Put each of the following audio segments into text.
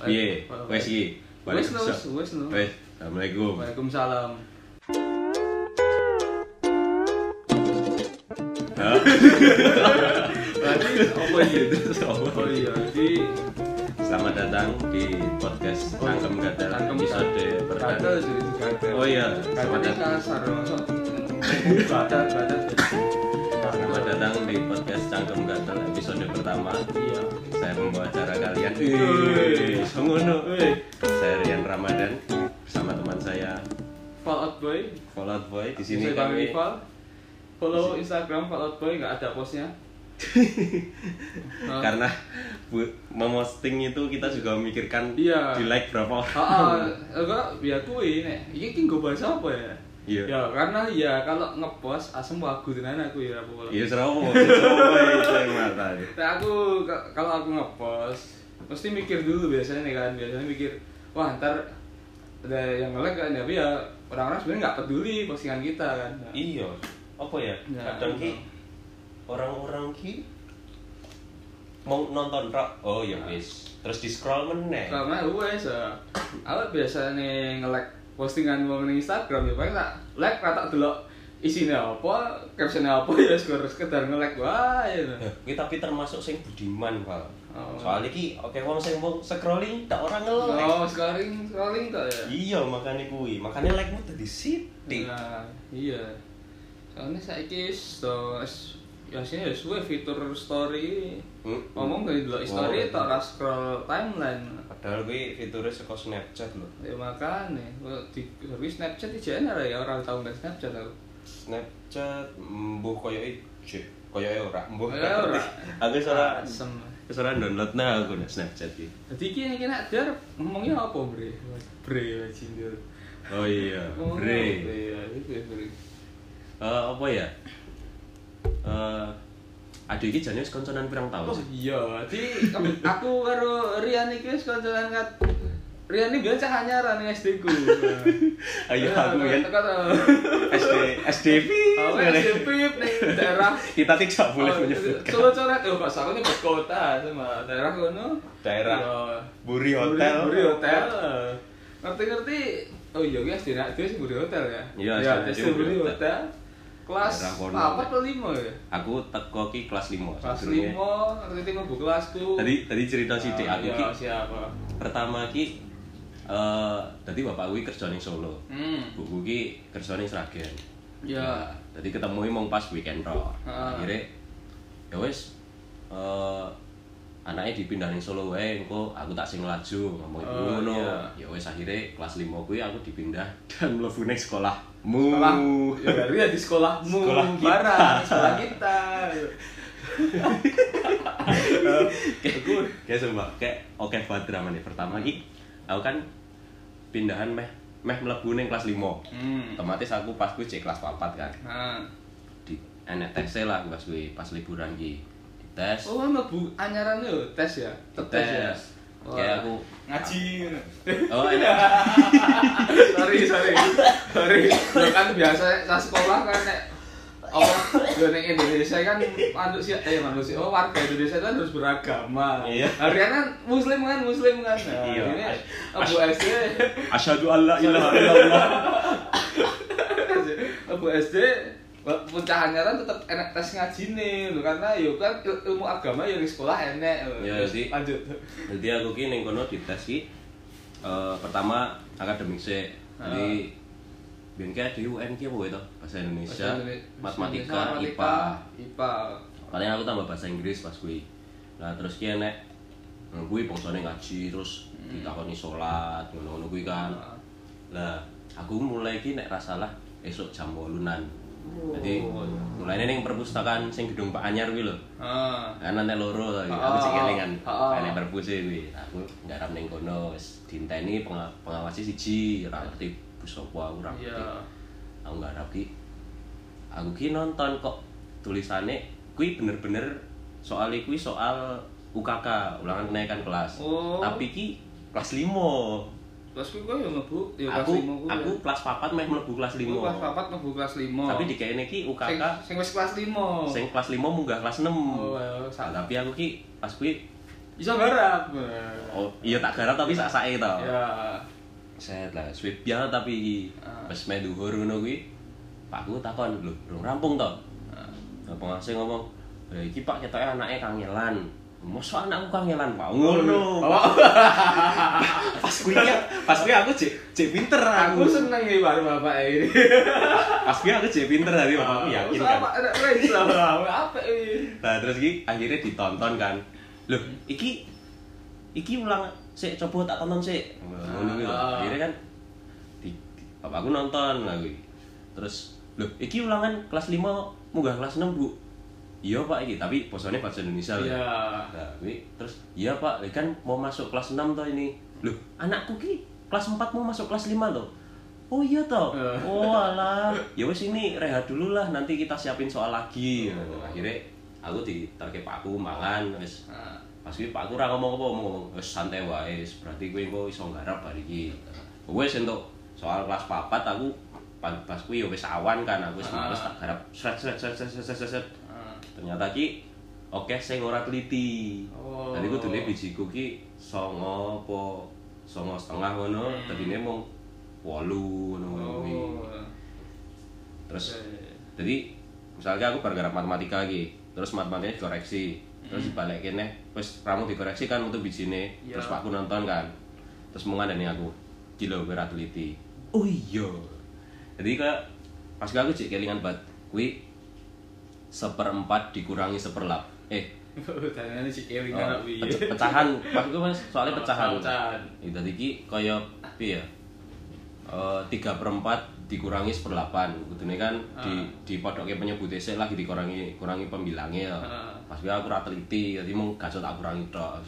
Piye? Wes iki. Wes wes no. Wes. Assalamualaikum. Waalaikumsalam. Berarti apa iya? Oh iya, di Selamat datang di podcast Tangkem Gatel Tangkem episode gatel jadi gatel. Oh iya, selamat datang. kasar. Gatel, gatel. Selamat datang di podcast Cangkem Gatel episode pertama. Iya. Saya pembawa acara kalian. Wih. Wih. Saya Rian Ramadan bersama teman saya Fall Out Boy. Fallout Boy. Di sini Saya kami Ival. Follow Instagram Fall Out Boy nggak ada postnya. Nah, karena bu, memosting itu kita juga memikirkan Iya. di like berapa Ah, orang. ah, enggak biar kuwi nek. Iki ki nggo bahasa apa ya? Iya. Ya, karena ya kalau ngepost asem wagu tenan aku ya apa Iya itu yang mata. Nah, aku ka- kalau aku ngepost mesti mikir dulu biasanya nih kan biasanya mikir wah ntar ada yang nge-like kan tapi ya orang-orang sebenarnya nggak peduli postingan kita kan Nah, Iya, apa ya? Ya, Kadang ki orang-orang ki mau nonton rock, oh ya wis. Terus di scroll meneh. karena wes ya aku biasanya nge-like postingan mau di Instagram ya paling tak like kata dulu isinya apa captionnya apa ya sekedar sekedar nge-like wah ya Ya, tapi termasuk sing budiman, Pak. Oh. Soalnya ki oke wong sing mau scrolling tak orang nge-like. oh scrolling scrolling kok ya Iya, makanya kuwi. Makanya like-mu tadi sithik. Nah, iya. Soalnya saiki sto ya sih ya suwe fitur story Hmm. ngomong dari dulu story Oh. tak scroll timeline. Padahal kuwi fiturnya saka Snapchat lho. Ya makanya di tapi Snapchat iki enak ya orang tahu nggak Snapchat aku. Snapchat mbuh koyo IG, koyo ora mbuh. Ya ora. Aku ora Asem. wis ora download nah aku nek Snapchat iki. Jadi iki nek dar ngomongnya apa, Bre? Bre cindir. Oh iya, bre. Bre. Eh, apa ya? Eh adik iki jane wis konconan pirang tahun Oh sih? iya, jadi aku karo Rian iki wis kancanan kat Rian iki biasa hanyaran ning SD ku. Ayo aku ya. SD SDP. Oh, SD Pip ning daerah Kita tidak boleh Oh, menyebutkan Solo coret oh kok sakone bos kota sama daerah kono. Daerah Iya. Buri Hotel. Buri Hotel. Ngerti-ngerti Oh iya guys, di sing Buri Hotel ya. Iya, ya, SD Buri Hotel. Kelas apa atau lima ya? Aku teko ki kelas 5. Kelas lima, ngerti mlebu kelasku. Tadi tadi cerita sithik Ah, aku iya, ki siapa? pertama ki eh tadi bapak kuwi kerja ning Solo. Hmm. Buku ki kerja ning Sragen. Ya. Jadi ketemu mau pas weekend tok. Heeh. Akhirnya ya wis eh anaknya dipindah ning Solo wae engko aku tak sing laju ngomong ibu Oh, ngono. iya. Ya wis akhirnya kelas 5 kuwi aku dipindah dan mlebu ning sekolahmu. Sekolah, ya dari ya di sekolahmu, Sekolah kita. barang, sekolah kita. Aku kayak sumpah kayak oke banget drama nih. Pertama ki aku kan pindahan meh meh mlebu ning kelas 5. Hmm. Otomatis aku pas kuwi cek kelas 4 kan. Nah. Di enek tes lah pas kuwi pas liburan ki. Tes. Oh, mlebu anyaran yo tes ya. Tes ya. Kayak aku ngaji. Oh, enak. sorry, sorry. Sorry. Lo kan biasa sa sekolah kan nek Oh, yo ning Indonesia kan manusia eh manusia oh warga Indonesia kan harus beragama. Iya. Harian kan muslim kan muslim kan. Nah, Iya. Ini Abu SD Asyhadu an la ilaha illallah. Abu SD pecahannya kan tetap enak tes ngaji nih lho karena yo kan il- ilmu agama yang di sekolah enak lho. Ya, jadi- lanjut Jadi aku ki ning kono dites ki eh, pertama akademik sih. Jadi biyen ki ada UN ki apa itu? Bahasa Indonesia, Bahasa Indonesia, matematika, matematika, IPA. IPA Paling aku tambah bahasa Inggris pas kuwi. Nah, terus ki enek nah, kuwi bangsane ngaji terus ditakoni salat ngono-ngono kuwi kan. Lah, aku mulai ki nek ra salah esuk jam 8-an. Jadi mulainya ning perpustakaan sing gedung Pak Anyar kuwi lho. Ah. kan ana loro to iki. Ah, aku cek kelingan ah, perpus kuwi aku nggarap ning kono wis dinteni penga- pengawasi siji ora ngerti bus apa aku ora ngerti Iya. aku nggarap ki aku ki nonton kok tulisane kuwi bener-bener soal kuwi soal UKK ulangan kenaikan kelas Oh. tapi ki kelas 5 Kelas ku yang mlebu ya kelas aku 5 ku. aku kelas 4 meh mlebu kelas Aku kelas 5 4 mlebu kelas 5. tapi dikene ki sing UKK sing wis kelas 5. sing kelas 5 munggah kelas 6 Oh, ya, Nah, salah. tapi aku ki pas kuwi Iso garap. Oh, iya tak garap tapi sak-sake to. Ya. Set lah, sweet biasa tapi iki Ah. pas meh dhuwur ngono kuwi. Pakku takon, "Lho, rampung to?" Ah. Nah, pengasih ngomong, "Eh, iki Pak ketoke anake kangelan." Mosok anakku kangelan, Pak. Ngono. Pas kuwi pas kuwi aku cek cek pinter aku aku. seneng iki baru bapak ini. Pas kuwi aku cek pinter tadi bapakku yakin kan. Apa? Nah, terus iki akhirnya ditonton kan. Loh, iki iki ulang sik coba tak tonton sik. Ngono kuwi lho. Ah. Akhirnya kan di, di- bapakku nonton lah kuwi. Terus, loh, iki ulangan kelas 5 munggah kelas 6, Bu. Iya, Pak iki, tapi bosone bahasa Indonesia lho. Iya. Nah, terus, iya, Pak, ini kan mau masuk kelas 6 toh ini. Loh, anakku ki kelas 4 mau masuk kelas 5 toh. Oh iya toh. Eh. Oh alah. Ya wis ini rehat dulu lah nanti kita siapin soal lagi. Oh. Akhirnya aku diterke pakku mangan wis Nah, pas kuwi pakku ora ngomong apa ngomong wis santai wae wis berarti kowe engko iso nggarap hari iki wis entuk soal kelas papat aku pas kuwi ya wis awan kan aku wis Ah. males tak garap sret sret sret sret sret sret, sret. nah. Ternyata ki oke sing ora teliti Oh. Jadi kudune bijiku ki songo apa songo setengah ngono Hmm. mung 8 ngono kuwi. Oh. Terus Oke. jadi misalnya aku bergarap matematika lagi terus matematikanya dikoreksi terus dibalik kene wis ramu dikoreksi kan untuk bijine Iya. terus pakku nonton kan terus mau ngandani aku kilo ora teliti oh iya jadi kayak pas aku cek kelingan banget kuwi seperempat dikurangi seperlap. Eh. Si oh, pece- pecahan. Pas itu mas soalnya Oh, pecahan. itu tadi ki kaya piye ya? Eh, tiga perempat dikurangi seperdelapan kudune kan di Ah. di podoke penyebut esek lagi dikurangi kurangi pembilangnya Ah. pas gue aku ora teliti jadi mau gak tak kurangi tok.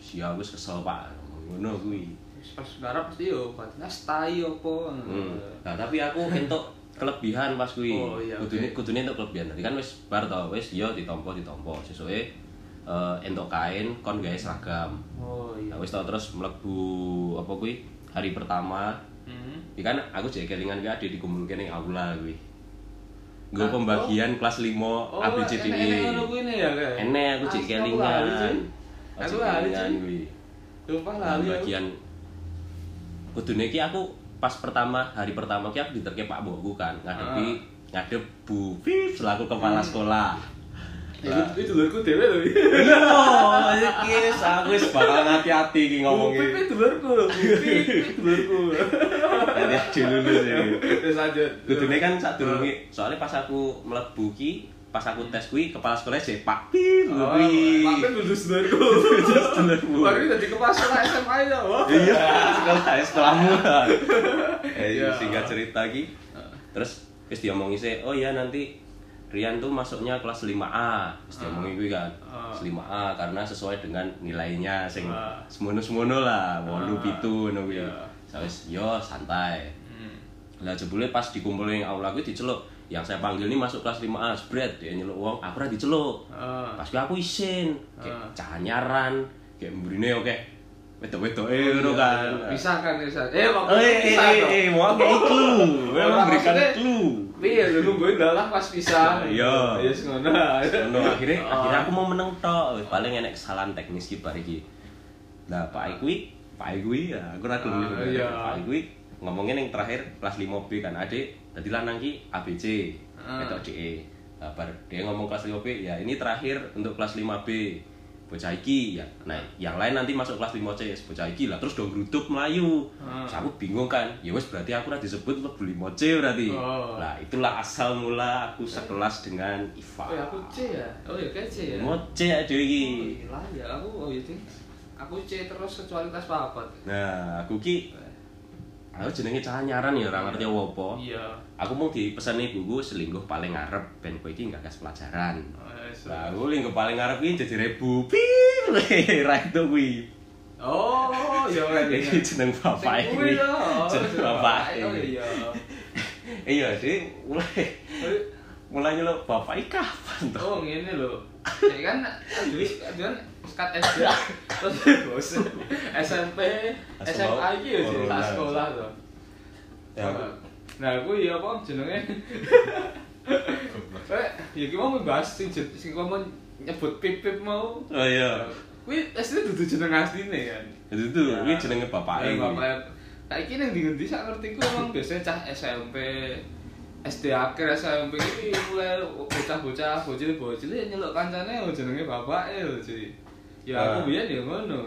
Sia wis kesel pak. Ngono kuwi. Pas garap pasti yo, berarti stay opo. hmm. nah tapi aku entuk kelebihan pas kuwi Oh, iya, kudune oke. kudune entuk kelebihan tadi kan wis bar to wis yo ditompo ditompo sesuai eh entuk kain kon gawe seragam Oh iya. Nah, wis terus mlebu apa kuwi hari pertama Hmm. Kan aku cek kelingan ki ade dikumpulke ning aula kuwi. Nggo Ah, pembagian kelas 5 Oh, A B C D enek- enek ngono kuwi ne ya? Enek aku aku kelingan. Aku lali, Nah, lali aku. bagian kudune ki aku pas pertama hari pertama ki aku diterke Pak Mbokku kan ngadepi ngadep Bu Viv selaku kepala sekolah. Ya, itu- dulurku dhewe lho. Oh, iki wis aku wis bakal hati-hati iki ngomong iki. itu dulurku, Bupip itu dulurku. Hati-hati dulu sih. Terus lanjut. Kudune kan sadurunge, soalnya pas aku mlebu ki, pas aku tes kuwi kepala sekolah sih Pak Pip Oh, kuwi. Pak Pip dulur dulurku. dulurmu. Baru ini jadi kepala sekolah SMA ya, wah. Iya, sekolah sekolahmu. Eh, Iya. singkat cerita ki. Terus wis diomongi sih, oh ya nanti Rian tuh masuknya kelas 5A. Wis diomongi kuwi kan. Ah. Kelas 5A karena sesuai dengan nilainya sing Ah. semono-semono lah, 8 Ah. 7 ngono kuwi. Iya. Yo santai. Hmm. Lah jebule pas dikumpulin aula kuwi diceluk. Yang saya panggil ini masuk kelas 5A, spread dia nyeluk uang, aku ora diceluk. Ah. Pas kuwi aku isin, kayak Ah. canyaran, kayak mburine oke. Wedok-wedok eh ngono kan. Bisa kan, bisa. Eh, mau Oh, eh, eh, bisa eh, eh, mau kayak clue. Memberikan maksudnya- clue. Iya, lu nungguin dalam pas bisa. Iya. Yes, ngono. Ngono akhirnya Oh. akhirnya aku mau menang tok. Paling enek kesalahan teknis ki bar iki. Lah Pak Ikwi, Pak Ikwi ya aku ra Ah, nyebut. iya. Pak Ikwi ngomongin yang terakhir kelas 5B kan adik tadi lanang ki ABC Ah. atau DE. Lah bar dia ngomong kelas 5B ya ini terakhir untuk kelas 5B. Bocah iki ya. Nah, yang lain nanti masuk kelas 5C, bocah iki lah terus dong grutup Melayu. Ah. Terus aku bingung kan. Ya wes berarti aku ora disebut level 5C berarti. Oh. Lah itulah asal mula aku sekelas dengan Iva. Oh, ya aku C ya. Oh, ya kayak C ya. Mau C aja Oh, iki. gila ya aku oh itu. Aku C terus kecuali kelas papat. Nah, aku ki aku jenenge cah nyaran ya ora ngerti apa. Iya. Aku mau dipesan ibuku selingkuh paling ngarep ben kowe iki gagas pelajaran. Oh, ya, yes. Lah, aku lingkuh paling ngarep iki jadi rebu. Pir, ra itu kuwi. Oh, ya kan. Iki jeneng bapak iki. Oh, Jeneng bapak. Oh iya. Iya, Dik. Mulai mulai nyeluk bapak iki kapan to? Oh, ngene lho. Ya kan aduh kan skat SD terus bos SMP SMA iki ya jadi Corona. sekolah to. Ya, Nah, aku ya apa jenenge? Eh, ya ki mau bahas sing sing mau nyebut pip-pip mau. Oh iya. kuwi asline dudu jeneng asline kan. Itu tuh, Ya. ini jenenge bapake. Eh, bapak Saiki ning ndi-ndi sak ngerti ku emang biasanya cah SMP SD akhir SMP iki mulai bocah-bocah bocil-bocil ya nyeluk kancane oh, jenenge bapake lho, Ci. Ya Ah. aku biyen ya ngono.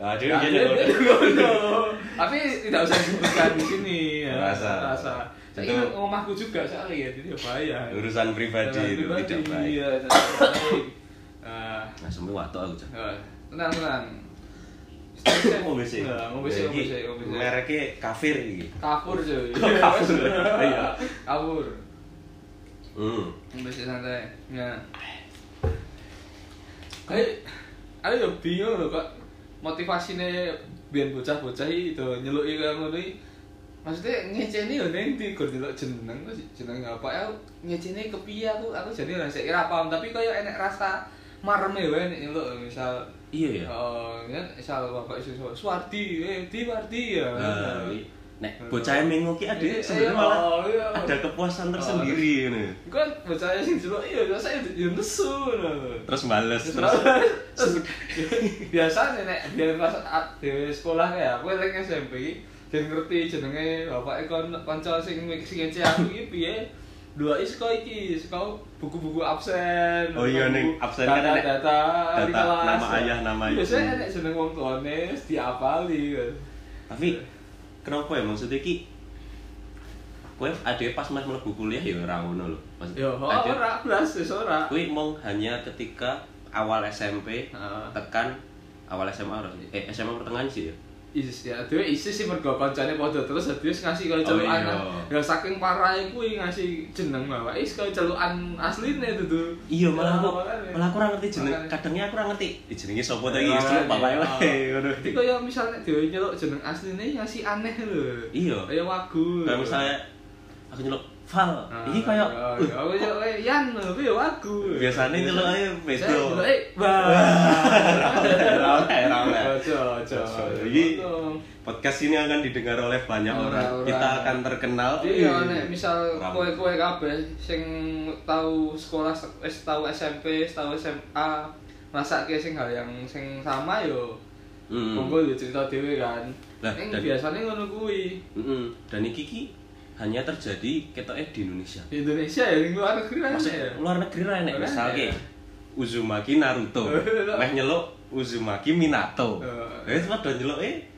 Nah, dia Ya, dia dia- ngono. Tapi tidak usah disebutkan di sini ya. Rasa. Rasa. Saya Itu- ingin rumahku juga soalnya ya, jadi ya bahaya. urusan pribadi itu tidak baik. Iya, tidak baik. Ah, Nah, sampai waktu aku ah, tenang tenang. Iki sih, ngombe sih. Mereknya kafir iki. Kapur cuy. Kapur. Iya. Kapur. Hmm. Sih santai. Ya. Ayo, ayo yo bingung lho kok motivasine biyen bocah-bocah do nyeluki kaya ngono iki. Maksudnya ngeceni yo ning ndi gur delok jeneng kok jeneng apa ya ngeceni kepiye aku aku jadi ora sik kira paham tapi kaya enek rasa mareme wae nek nyeluk misal Iya ya. Oh, kan misal bapak isu Suwardi, eh di Wardi ya. Nah, nek bocah mengo ki ada Iya, sebenarnya malah iya. ada kepuasan tersendiri ngono. Kan bocahnya sing jeluk iya biasa ya nesu. Terus bales terus Terus biasa nek biar pas di sekolah ya, aku eling SMP dan ngerti jenenge bapak kon kanca sing sing ngece aku iki piye. Dua is kok iki, kau buku-buku absen. Oh iya, ning absen kan data, enek data, data, nama ayah, nama ibu. Biasanya enek jeneng wong tuane diapali kan. Tapi kenapa ya maksudnya ki kowe ade pas mas mlebu kuliah ya ora ngono lho. Maksudnya Yo, oh, ora blas wis ora. Kuwi mong hanya ketika awal SMP tekan awal SMA sih? Eh SMA pertengahan sih ya. Isis ya, dhewe isis sih mergo kancane padha terus terus ngasih kaya Oh, celukan. iya. Ya saking parahe kuwi ngasih jeneng bapak is kaya celukan asline dudu. Iya malah aku makanya. malah aku ora ngerti jeneng. Kadangnya aku ora ngerti. Eh, jenenge sapa ta iki? Bapake oh. wae ngono. Jadi kaya misalnya dhewe nyeluk jeneng asline ngasih aneh lho. Iya. Kaya wagu. Kayak misalnya aku nyeluk Val, Ah, iki kaya uh, iya, aku eh, Yan lho, tapi ya wagu. biasanya nyeluk ae bedo. nyeluk bah. Ora oleh, ora oleh. Ojo, ojo. Iki Ojo. podcast ini akan didengar oleh banyak Ora, orang. ora. Kita akan terkenal. Iya, nek misal kowe-kowe kabeh sing tau sekolah wis tau SMP, tau SMA, masake sing hal yang sing sama yo. Mm. Monggo yo cerita dhewe kan. Lah, biasane ngono kuwi. Mm-mm. Dan iki ki hanya terjadi ketoknya di Indonesia. Di Indonesia ya ning luar negeri Maksudnya ya. luar negeri lah nek Ora misal ya. ki Uzumaki Naruto. Meh nyeluk Uzumaki Minato. Eh. Eh padha nyeluk eh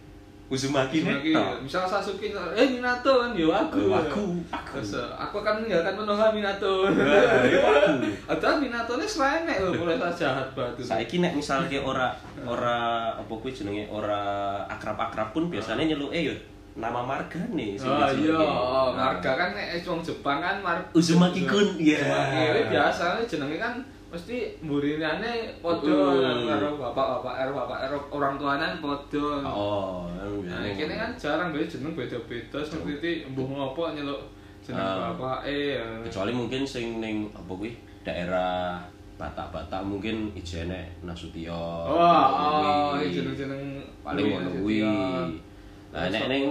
Uzumaki Lagi, Neto. misal Sasuke eh Minato kan yo aku. Oh, aku, aku. Aku akan meninggalkan Konoha Minato. Aku. Atau Minato ini selain nek lho mulai tak jahat batu. Saiki nek misal ki ora ora apa kuwi jenenge ora akrab-akrab pun biasanya nyeluk eh yo nama marga nih sing Oh iya, oh, Nah. marga kan nek wong Jepang kan mar Uzumaki kun, iya. Uzumaki kuwi biasa jenenge kan mesti murinane padha Uh. karo bapak-bapak er bapak er orang tuane padha. Oh, Nah, biasanya kene kan jarang bae jeneng beda-beda seperti mbuh ngopo nyeluk jeneng Ah. bapake ya. kecuali mungkin sing ning apa kuwi daerah Batak-Batak mungkin ijene Nasution. Oh, oh, jeneng-jeneng paling ngono kuwi. Lah nek ning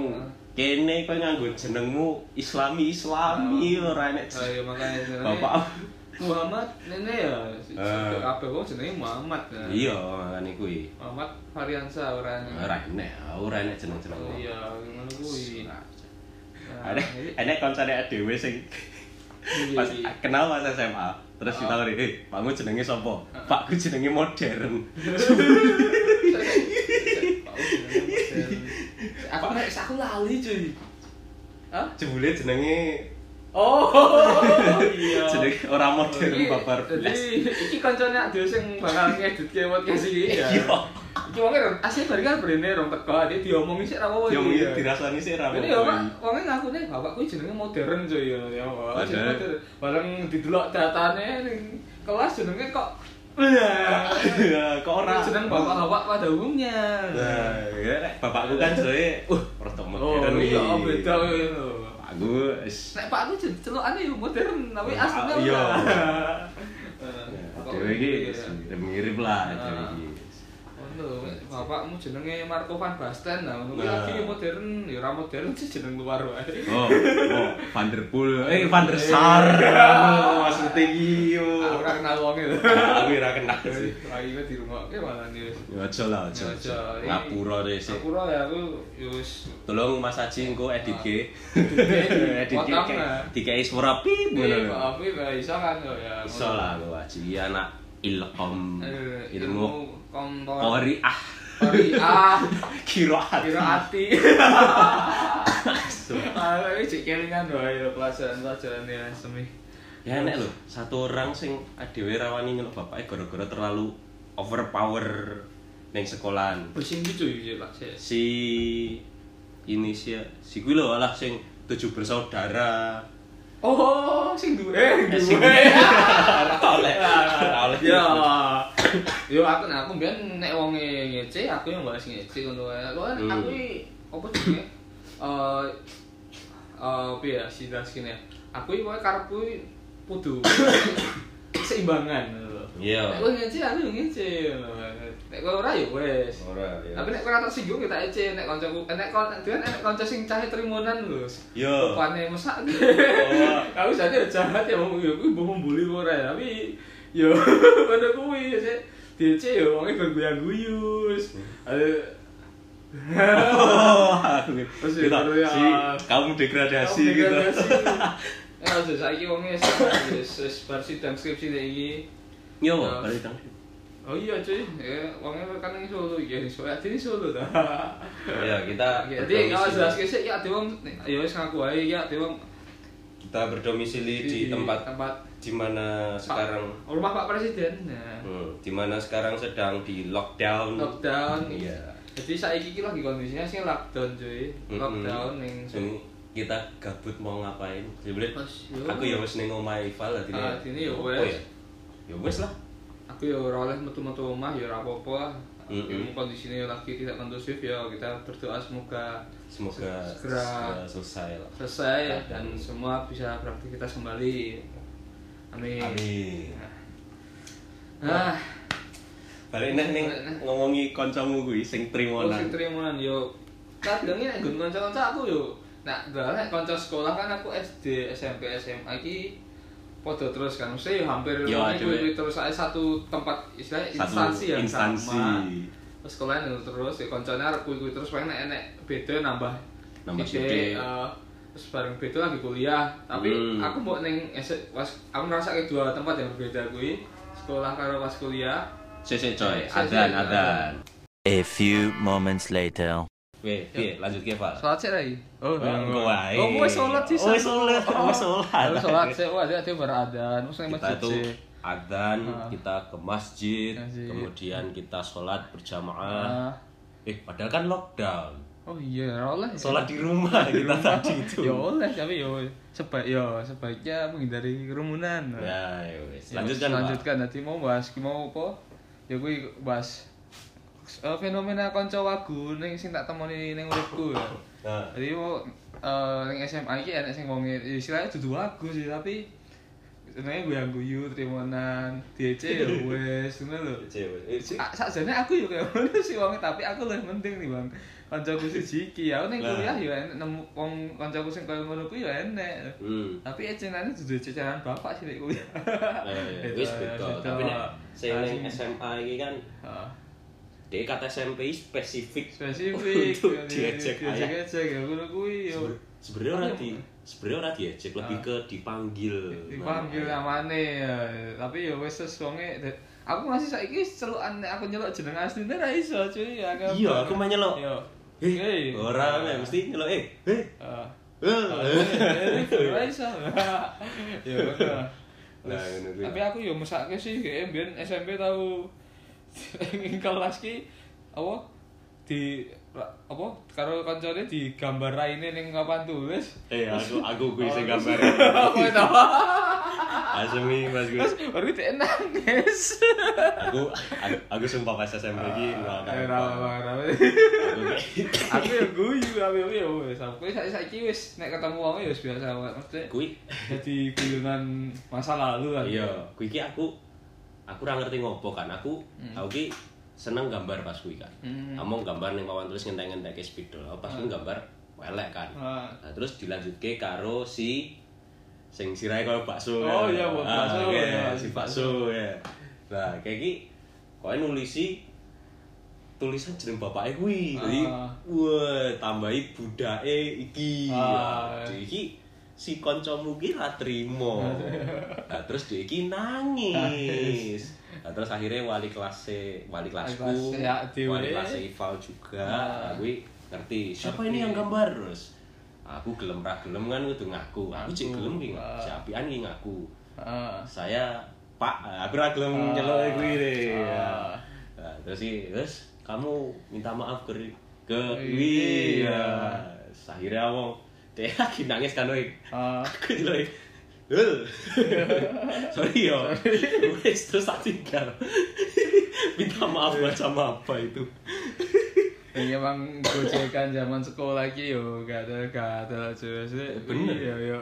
kene kowe nganggo jenengmu Islami Islami ora enek Oh iya jenenge Bapak. Muhammad nene ya. Ah. Kabeh wong jenenge Muhammad. ya. Iya, makane kuwi. Muhammad Variansa ora Ora enek, ora enek jeneng-jeneng. Oh iya, ngono kuwi. Nah, Nah, Ada ini- enek kancane dhewe sing Iya, pas iya. kenal pas SMA terus Oh. ditawari, "Eh, Pakmu jenenge sapa?" "Pakku jenenge modern." Aku lali cuy. Hah? Jebule jenenge Oh iya. jenenge ora modern babar Jadi blas. iki kancane dhewe sing bakal ngedit ke podcast iki ya. Iya. Iki wong asli bari kan brene rong teko, dia diomongi sik ra iki, mungkin ya. dirasani sih ra ya Pak, wongnya ngakune bapak kuwi jenenge modern cuy ya. Ya modern. Bareng didelok datane ning kelas jenenge kok Kok ora jeneng bapak-bapak pada umumnya. Nah, ya bapakku kan jare, uh, Oh modern iya, iki. beda. Aku wis Nek jen celukane yo modern, tapi aslinya iya. ora. dhewe iki wis mirip-mirip lah Ah. dhewe iki. Lho, bapakmu jenenge Marco van Basten nah ngono Nah. lagi modern, ya ora modern sih jeneng luar wae. Oh, oh, Van der Poel, eh Van der Sar. Oh, Maksudnya iki yo. Aku ora kenal wonge lho. Aku ora kenal sih. Lagi di rumah, oke malah nih. Ya aja lah, aja. Ya. Ngapura sih. Ora ya aku ya wis Tolong Mas Aji engko edit ge. Edit ge. Dikai suara pip Iya, ngono. ya iso kan yo ya. Iso lah aku Aji anak ilkom Eh, ilmu kontor. kori ah Kori ah. kiroat. Kira hati. Ah, ini cek kelingan wae lho pelajaran-pelajaran ya semi. Ya enek lho, satu orang sing adewe rawani nyeluk bapake gara-gara terlalu overpower ning sekolahan. Pusing gitu ya Pak. Si ini sih si kuwi lho alah sing tujuh bersaudara. Oh, sing duwe. Eh, sing duwe. Ora oleh. Ora oleh. Ya. Yo aku nah aku mbiyen nek wong ngece, aku yang bahas ngece ngono. Lo kan Hmm. aku apa jenenge? Eh eh piye ya sih sini. Aku iki karepku kudu lho. Iya. Nek kowe ngece aku yo ngece. Nek kowe ora yo wes. Ora ya. Tapi nek kowe ora tersinggung ya tak ece nek kancaku nek kon nek nek kanca sing cahe trimonan lho. Yo. Rupane mesak. Oh. Aku sadar jahat ya mau ya kuwi mbok membuli ora ya, tapi yo ngono kuwi ya sih. DC yo wonge bergoyang-guyus. Ada Oh, Terus ya, kita ya. si kaum degradasi gitu. Ya aja saiki wonge wis wis wis bar sidang skripsi iki. Yo, Ya. balik tang. Oh iya cuy, ya wonge kan ning Solo ya Solo ati Solo ta. Ya, kita Jadi kalau jelas kesek ya ade wong ya wis ngaku ae ya ade wong kita berdomisili di tempat tempat di mana sekarang rumah Pak Presiden. Nah, hmm, di mana sekarang sedang di lockdown. lockdown. Iya. Jadi saiki iki lagi kondisinya sih lockdown cuy. Lockdown ning kita gabut mau ngapain? Sebenarnya aku ya wis ning omahe Ival lah Ah, dini ya Apa wes. Ya? Ya wes lah. Aku ya ora oleh metu-metu omah ya ora apa-apa lah. Mm-mm. Ini kondisinya lagi tidak kondusif ya kita berdoa semoga Semoga Segera. segera selesai lah. selesai dan semua bisa beraktivitas kembali. Amin. Amin. Ah, Balik Balik neh. ngomongi kancamu kuwi sing oh trimonan. sing trimonan yo. Nek nggon kanca-kanca aku yo. Nah, nek kanca sekolah kan aku SD, SMP, SMA iki podo terus kan mesti hampir Yo, ini adewe. kuwi terus ae satu tempat istilahnya Satu instansi yang instansi. sama terus yang terus ya koncone arep kuwi terus pengen nek enek beda nambah Nambah sithik, sithik. eh, terus bareng beda lagi kuliah tapi Hmm. aku mau neng pas aku ngerasa kayak dua tempat yang berbeda kuwi sekolah karo pas kuliah Sik coy, adan sik, adan. A few moments later. Weh, piye lanjut ke Val? sholat sih lagi oh engko wae. oh gue sholat sih Oh, wis sholat, wis sholat. oh sholat sih wah dia dia beradan kita masjid tuh sih adzan, Ah. kita ke masjid, Masjid. kemudian kita sholat berjamaah. Ah. Eh, padahal kan lockdown. oh iya oleh Sholat di rumah kita tadi itu. ya oleh tapi yo sebaik yo sebaiknya menghindari kerumunan Ya, ya wes. Ya, Lanjutkan, Pak. lanjutkan nanti mau bahas mau apa ya gue bahas eh, fenomena konco wagu ning sing tak temoni ning uripku ya. Nah, jadi mau ning SMA iki enek sing wong istilahnya dudu wagu sih tapi sebenarnya gue yang guyu trimonan DC ya wes ngono lho. Sih. Ah, sakjane aku yo kayak ngono sih wong tapi aku lebih penting nih bang kancaku siji iki ya ning kuliah yo enek nemu wong kancaku sing koyo ngono kuwi yo enek. Hmm. tapi ecenane dudu ceceran bapak sih nek kuliah. Ya, wis beda. Tapi nek sing ning SMA iki kan. Dia kata SMP spesifik spesifik untuk diejek ayah. diejek ya ngono kuwi yo Sebenarnya ora di sebenarnya ora diejek, lebih Ah. ke dipanggil. dipanggil namane ya tapi ya wis ses wonge aku masih saiki celukan aku nyeluk jeneng asline ra iso cuy ya kan Iya, aku mah nyeluk. yo Eh, ora mesti nyeluk eh. Eh. Ah. Eh. Ora iso. Ya kuwi. Tapi aku yo mesake sih mbiyen SMP tau ing kelas ki apa di apa karo kancane digambar raine ning papan tulis. Eh, aku aku kuwi sing Oh, gambar. Apa itu? Asemi Mas Gus. Terus baru dia nangis. Aku aku, sumpah pas SMP iki nggak Eh, ada. ra- ra- ra- Aku yo guyu aku yo wis. Aku saiki wis nek ketemu wong ya wis biasa wae. Maksudnya kuwi jadi guyunan masa lalu kan. iya, kuwi iki aku aku ora ngerti ngopo kan. Aku Hmm. aku ki seneng gambar pas kuwi kan. Hmm. Among gambar ning papan tulis ngentek-ngentek spidol. Pas kuwi gambar elek kan. Ah. Nah, terus dilanjutke karo si sing sirahe kaya bakso. Oh, kan. iya, Ah, bakso, iya, ya, si bakso ya. Nah, kayak iki kowe nulisi tulisan jeneng bapake kuwi. Jadi Ah. wah, tambahi budake iki. Ah. Jadi iki si kancamu ki ra trimo. Nah, terus dia iki nangis. Nah, terus akhirnya wali kelas wali kelasku, ya, wali kelas Ival juga, Ah. aku ngerti. Siapa ini yang gambar terus? Aku gelem ra gelem kan kudu ngaku. Aku cek gelem ki Ah. si apian ki ngaku. Ah. Saya Pak, aku ra gelem Ah. nyeluk kuwi deh. Nah, terus sih, terus kamu minta maaf ke ke Iya. Akhirnya ngomong, dia lagi nangis kan. Ah. Aku jelek. Hul. Sorry yo. Wes terus tak tinggal. Minta maaf macam apa itu. Ini emang gojekan zaman sekolah iki yo gak ada gak ada cuy. Bener. Iya yo.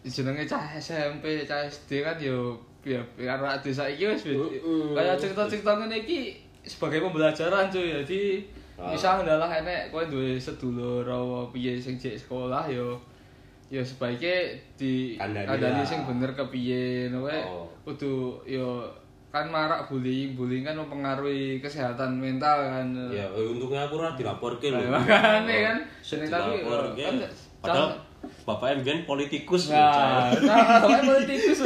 Jenenge cah SMP, cah SD kan yo ya karo ade saiki wis Heeh. kaya cerita-cerita ngene iki sebagai pembelajaran cuy. Jadi. Misal ndalah enek kowe duwe sedulur apa piye sing jek sekolah yo ya sebaiknya di Kandani sing bener kepiye kowe Oh. kudu yo kan marak bullying bullying kan mempengaruhi kesehatan mental kan Ya untungnya aku ora dilaporke lho. Nah, makanya kan. Sing Ini tapi, dilaporke. kan, Padahal bapaknya mbiyen politikus Nah, Cak. nah, bapaknya politikus.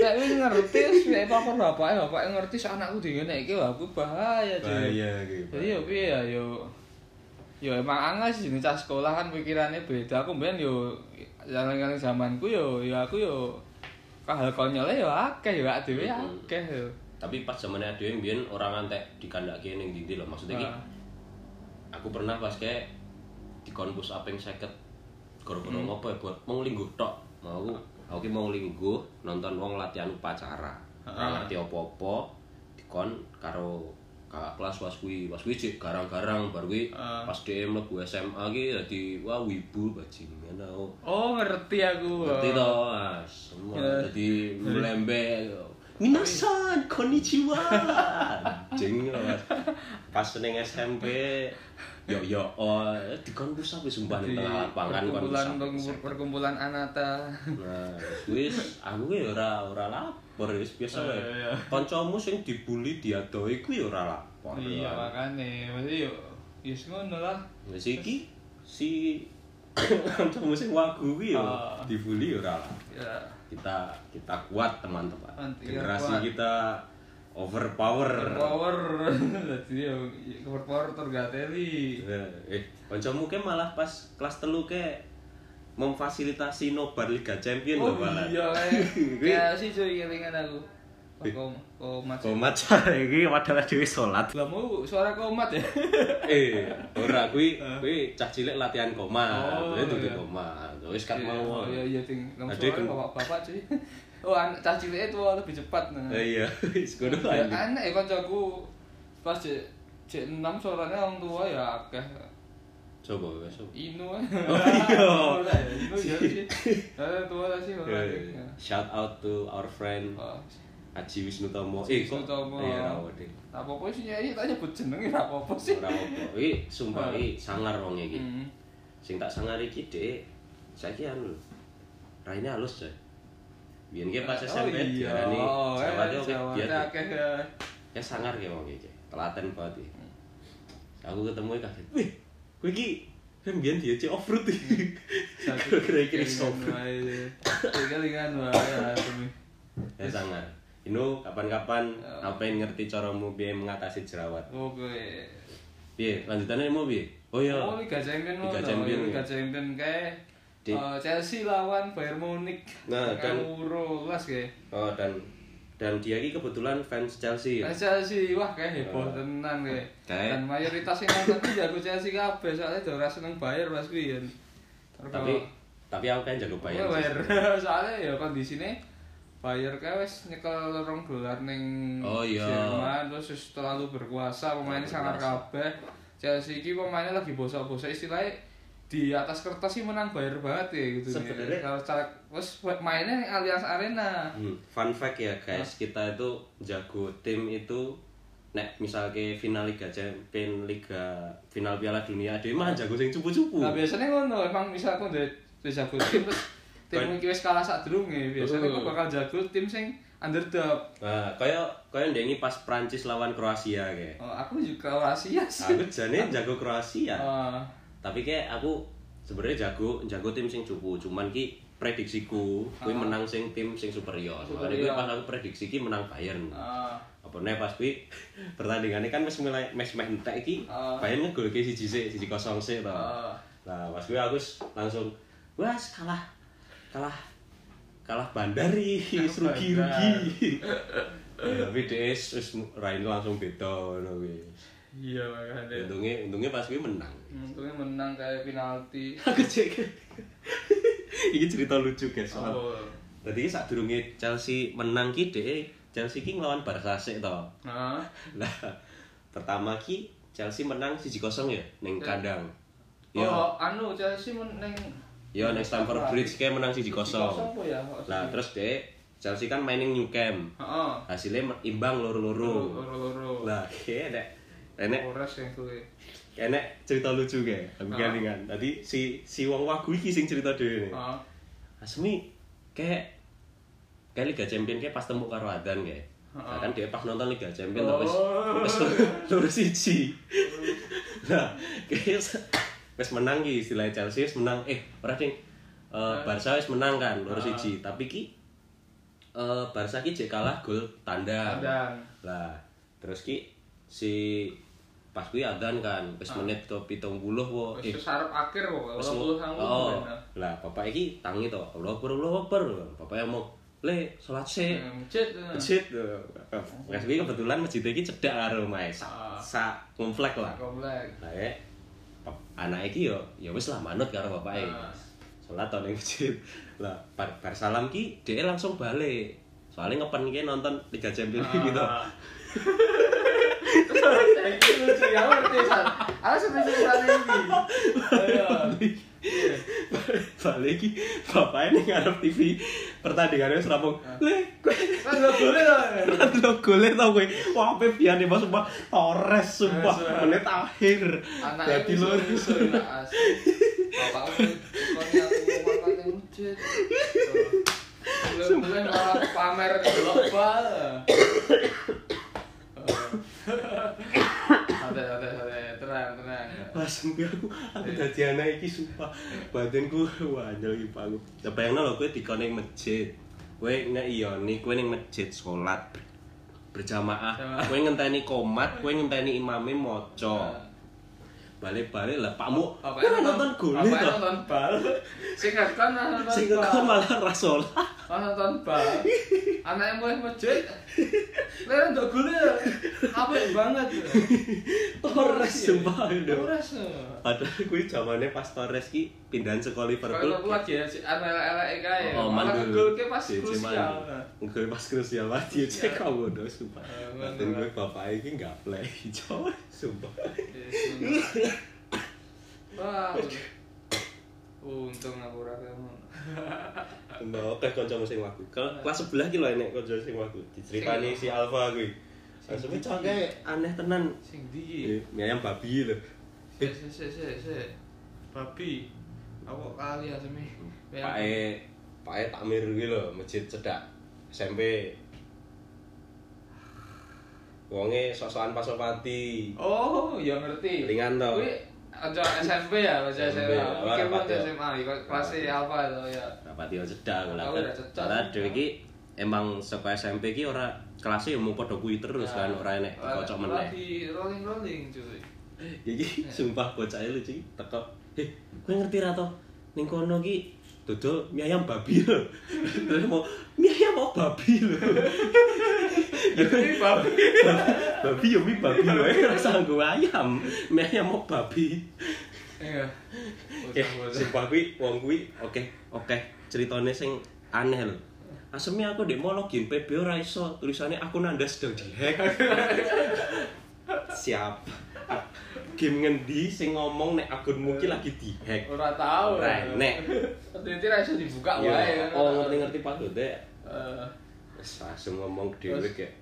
Nek wis ngerti nek lapor bapaknya, bapaknya ngerti anakku di ngene iki aku bahaya cuy. Bahaya gitu. Jadi yo piye ya yo yo emang angel sih jenis cah sekolah kan pikirannya beda. Aku mbiyen yo jalan-jalan zamanku yo yo aku yo hal konyolnya yo akeh yo dhewe akeh yo. Tapi pas zamannya dhewe mbiyen orang ngantek dikandake ning ndi lho. Maksudnya ki Ah. aku pernah pas kayak di konpus aping seket gara-gara Hmm. ngopo ya buat mau lingguh tok mau aku mau lingguh nonton wong latihan upacara ora ngerti apa-apa dikon karo kakak kelas was kuwi was kuwi cek garang-garang baru kuwi Ah. pas DM mlebu SMA ki dadi wah wibu bajingan aku Oh ngerti aku. ngerti to Mas semua Ya. dadi melembe Minasan, konnichiwa. Jeng. Pas ning SMP yo yo oh di konpus apa sumpah ning Di tengah lapangan perkumpulan konpus. perkumpulan- perkumpulan anata. Nah, wis aku ya ora ora lapor wis biasa wae. Iya, iya. Kancamu sing dibully diadoi ku ya ora lapor. Iya makane, maksudnya yo yo ngono lah. Wis iki si kancamu sing wagu kuwi ya Ah. dibully ya ora. Ya. Kita kita kuat teman-teman. Iya, Generasi kita overpower. Power, jadi yo power tergateli. Eh, kancamu ke malah pas kelas telu ke memfasilitasi nobar Liga Champion Oh lho malah. iya kayak sih cuy kelingan aku. Eh. Kom komat. Komat iki padahal dhewe salat. Lah mau suara komat ya. Eh, ora kuwi kuwi cah cilik latihan komat. Oh, Kuwi dudu iya. komat. Wis kan Iya, mau. Iya iya ting. Kan- bapak-bapak cuy. Oh anak cah cilik itu lebih cepat nah. Eh, iya, wis ngono Ya, ae. Anak ya kancaku pas cek cek enam suaranya orang tua ya akeh. Coba coba. Inu Oh, iya. Ya, Inu ya sih. Eh tua lah sih orang. Eh, Shout out to our friend Oh, Aji Wisnutomo. Eh, kok. Iya, ora deh. apa-apa sih nyai tak nyebut jenenge apa-apa sih. Ora apa. Iki sumpah iki sangar wong iki. Hmm. Sing tak sangar iki Dek. Saiki anu. Raine halus coy. Pas SMP iya. Oh, eh, Jawate oke Jawate biyen. akeh ya. Ya sangar ya wong iki. Telaten banget iki. Aku ketemu kaget. Wih, kowe iki kan biyen dia cek off-road iki. Kira-kira iki off-road. Kelingan wae ya. Ya sangar. Ino kapan-kapan Ya. apa yang ngerti caramu piye mengatasi jerawat. Oke. Piye? Lanjutannya mau piye? Oh iya. Oh, Liga Champion Liga ngono, Champion, Liga ya. Champion kayak Di- eh, Chelsea lawan Bayern Munich. Nah, dan- Euro kelas kayak. Oh dan dan dia ini kebetulan fans Chelsea ya. Nah, Chelsea wah kayak heboh Oh. tenan kayak. Dan mayoritas yang nonton tuh jago Chelsea kabeh soalnya ora seneng Bayern pas kuwi kan. Terus Tapi tapi aku kan jago Bayar. bayar. soalnya ya kondisinya Bayer kayak wes nyekel rong dolar ning Oh, iya. Jerman terus wis terlalu berkuasa pemainnya sangat kabeh. Chelsea iki pemainnya lagi bosok-bosok istilahnya di atas kertas sih menang Bayer banget ya gitu nih. Sebenarnya- Kalau cara wes mainnya Allianz Arena. Hmm, fun fact ya guys, kita itu jago tim itu nek misalnya final Liga Champions Liga final Piala Dunia dia mah jago sing cupu-cupu Nah, biasanya ngono, emang misal aku udah jago tim terus tim iki wis kalah sak durunge, biasanya aku bakal jago tim sing underdog. nah kaya kaya ndengi pas Prancis lawan Kroasia kayak Oh, aku juga Kroasia sih. aku jane jago Kroasia Oh, tapi kayak aku sebenarnya jago jago tim sing cupu. Cuman ki prediksiku kuwi Ah. menang sing tim sing superior. Superior. kuwi pas aku prediksi ki menang Bayern. Ah, apa nih pas kuwi pertandingannya kan wis mulai mes meh entek iki Ah. Bayern ngegolke siji sik siji kosong sik to. Ah. nah pas kuwi aku langsung wes kalah. Kalah. Kalah bandari wis rugi rugi. Tapi dia wis raine langsung beda ngono kuwi Iya, makanya. untungnya untungnya pas kuwi menang Untungnya menang kayak penalti. aku cek ini cerita lucu guys soal Oh. tadi saat durungnya Chelsea menang ki deh Chelsea ki ngelawan Barca sik to Nah, lah pertama ki Chelsea menang siji kosong ya neng Ya. kandang oh, anu Chelsea menang ya neng Stamford Bridge kayak menang siji kosong ya? lah terus deh Chelsea kan mainin New Camp Heeh. hasilnya imbang loro-loro Loro-loro. lah kayak enek kuwi. enek cerita lucu kayak aku Ah. kelingan tadi si si wong wagu iki sing cerita dhewe Heeh. Asmi kayak kayak Liga Champion kayak pas temu karo Adan kayak. Nah, kan dia pas nonton Liga Champion Oh. wis wis lurus siji. Nah, kayak wis- menang ki istilahnya Chelsea wis menang eh ora ding eh Barca wis menang kan lurus Ah. siji tapi ki eh Barca ki jek kalah gol tandang. Tandang. Lah, terus ki si pas kuwi Adan kan wis menit ke 70 wo. Wis wis arep akhir kok. Wes Kalau mau- sang oh, lah bapak iki tangi to Allah akbar Allah akbar bapak yang mau le salat sih Masjid. masjid Mas kuwi kebetulan masjid iki cedhak karo omahe Ah. sak sa komplek lah. Komplek. lah ya anak iki yo ya wis lah manut karo bapake Ah. salat to ning masjid. Lah bar, bar salam ki dia langsung balik. Soalnya ngepen ki nonton Liga Champions gitu Ah. Itu lucu ya ngerti san. Aku sampe ini. Ayo. Iya. balik ki bapaknya ning ngarep TV pertandingannya wis rampung le Kan gak boleh loh. lo golek tau kowe mas sumpah Torres sumpah menit akhir dadi bisa loro bisa ya aku yang masjid. Belum malah pamer delok Ada ada ada terang terang. langsung gue aku aku dadi anak iki sumpah. Badanku wanyel iki Pak, aku ya bayangno lho kowe dikon ning masjid. Kowe ngeyoni kowe ning masjid salat berjamaah. Jamaah. kowe ngenteni komat kowe ngenteni imame maca. Balik-balik lah pakmu kowe nonton golek to nonton bal? Sing kan nonton sing kan malah ra salat Oh, nonton bal. Anaknya mulai masjid. Lha ndok gule. Apik banget. Torres sumpah udah Torres. Padahal kuwi zamane pas Torres ki pindahan sekolah Liverpool. Kalau lagi ya, anak-anak kae. Oh, mandul. ngegol ke pas krusial. Ngegol pas krusial dia cek kamu dong sumpah. Eh, Batin mandul. gue bapak ini nggak play coy sumpah. Wah. Untung aku ketemu. Mbak oke kanca sing waku. Ke- Kelas sebelah ki lho enek kanca sing waku. Diceritani si Alfa kuwi. Langsung cangke aneh tenan. Sing ndi? Eh, Mie ayam babi lho. Se se se se. Babi. Aku kali aseme. Pak E Pak E takmir kuwi lho masjid cedak SMP. Wonge sok-sokan pasopati. Oh, ya ngerti. Ringan to. Kuwi aja SMP ya, aja SMP. Mikir ya. SMA, kelas apa itu ya. Rapati yo cedak cedak. Karena dhewe iki emang saka SMP iki ora kelasnya mau padha kuwi terus Ya. kan ora enek kocok meneh. Lagi rolling-rolling cuy. Iki sumpah bocah lucu teko. Heh, kowe ngerti ra to? Ning kono ki dodol mie ayam babi lho. Terus mau mie ayam mau babi lho. Ini babi. babi yo mie babi lho, eh rasa nggo ayam. Mie ayam mau babi. Iya. Eh, sumpah kuwi wong kuwi oke oke ceritane sing aneh lho. Asemi aku mau login PB ora iso, tulisannya akun Anda sedang dihack. Siap. Game ngendi sing ngomong nek akunmu ki lagi dihack. Ora tahu. Ora enek. Nanti ra iso dibuka wae. Ya, kan. oh ngerti-ngerti password deh. Eh, Wis langsung ngomong dhewe kayak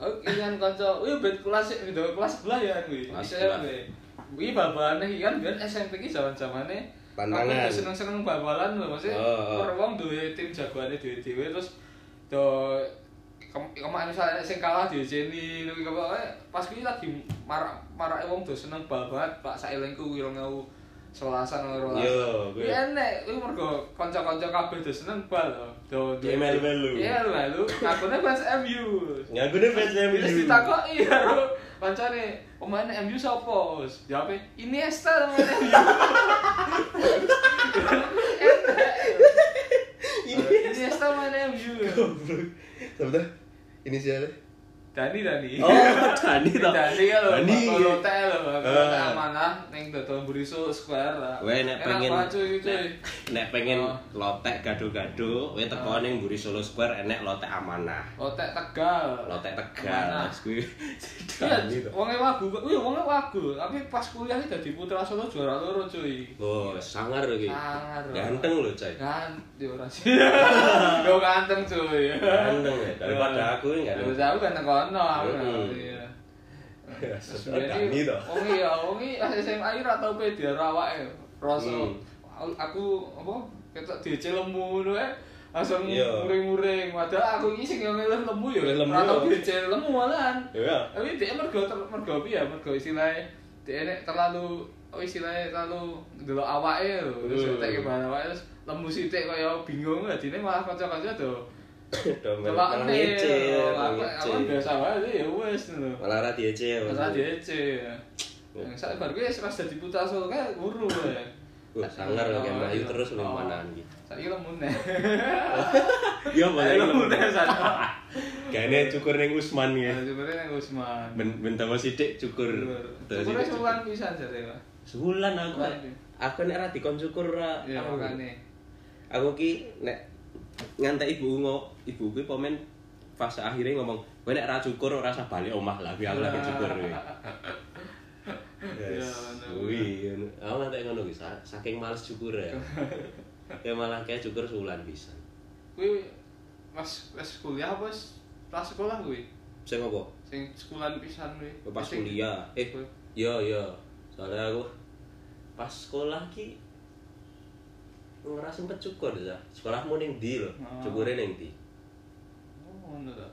Aku kan kanca, wih bet kelas gitu, kelas sebelah ya kuwi. Kelas SMP. Kuwi iki kan biyen SMP iki zaman-zamane Tantangan. Aku seneng-seneng bal-balan lho, maksudnya Oh, oh. per wong duwe tim jagoane dhewe-dhewe terus do kemarin misalnya sing kalah diajeni lho kok pas kuwi lagi marak marake wong do seneng banget Pak saelengku kuwi 2011an lho. Yo, kuwi. Kuwi enek, kuwi mergo kanca-kanca kabeh do seneng bal. Do Kayak melu-melu. Iya melu. Akune fans MU. Ngagune fans MU. Terus ditakoki karo kancane, pemain MU sapa? Jawabe, Iniesta pemain MU. Iniesta pemain MU. Goblok. Inisialnya? Dani Dani. Oh, Dani toh. Dani kan lho, Dani. Lotte lho, Ah. amanah ning Dodol Buriso Square. Weh nek pengen nek, nek pengen Oh. lotek gado-gado, we teko Oh. ning Buri Solo Square enek lotek amanah. Lotte Tegal. Lotek Tegal. Mas kuwi. Iya, wonge wagu, kuwi wonge wagu, tapi pas kuliah dadi putra Solo juara loro cuy. Oh, sangar iki. Sangar. Ganteng lho. Kan, yo ora sih. Yo ganteng cuy. Ganteng ya, daripada aku ini Yo ganteng. aku ganteng kono aku. Mm-mm. Iya. Toh. Wong iya, wong iki SMA iki ora tau pede awake. Rasa Hmm. aku- apa ketok DC lemu ngono ae. Langsung Iya. muring-muring. Padahal aku iki sing yo ngelem lemu. Lemu, Ora tau. DC lemu malahan. Ya. Tapi dia mergo mergo piye? Mergo istilahnya dia nek terlalu oh istilahnya terlalu delok awake lho. Terus Hmm. tek bahan awake terus lemu sithik kaya bingung dadine malah kanca-kanca do Delok malah Aku ngece. aku biasa wae sih, ya wis ngono. Malah ra diece. Mas. Masa DC. Yang saya baru gue pas jadi putra Solo kan guru ya. Wah, sangar Oh, kayak Melayu iya. terus Oh. manaan iki. Saiki lemu neh. Iya, boleh. Lemu neh sana. Cukur ning Usman ya. Sebenarnya yang Usman. Ben ben sithik cukur. Sithik sebulan bisa jare, Pak. Sebulan aku. Iya. Aku nek ra dikon cukur ra. Iya, makane. Aku ki nek ngantek ibu ngo, ibu kuwi komen fase akhirnya ngomong, "Kowe nek ra cukur ora usah balik omah lah, kuwi aku lagi cukur kuwi." Iya, Yes. bener. Wih, ngono. aku ngantek ngono ki, sa- saking males cukur ya. Ya malah kayak cukur sebulan bisa. Kuwi pas pas kuliah apa pas sekolah kuwi? Sing apa? Sing sekulan pisan kuwi. Pas Sing- kuliah. Eh, iya iya. Soalnya aku pas sekolah ki ngerasa sempet cukur ya. Sekolahmu ning ndi lho? Oh. Cukure ning ndi? Oh, ngono ta.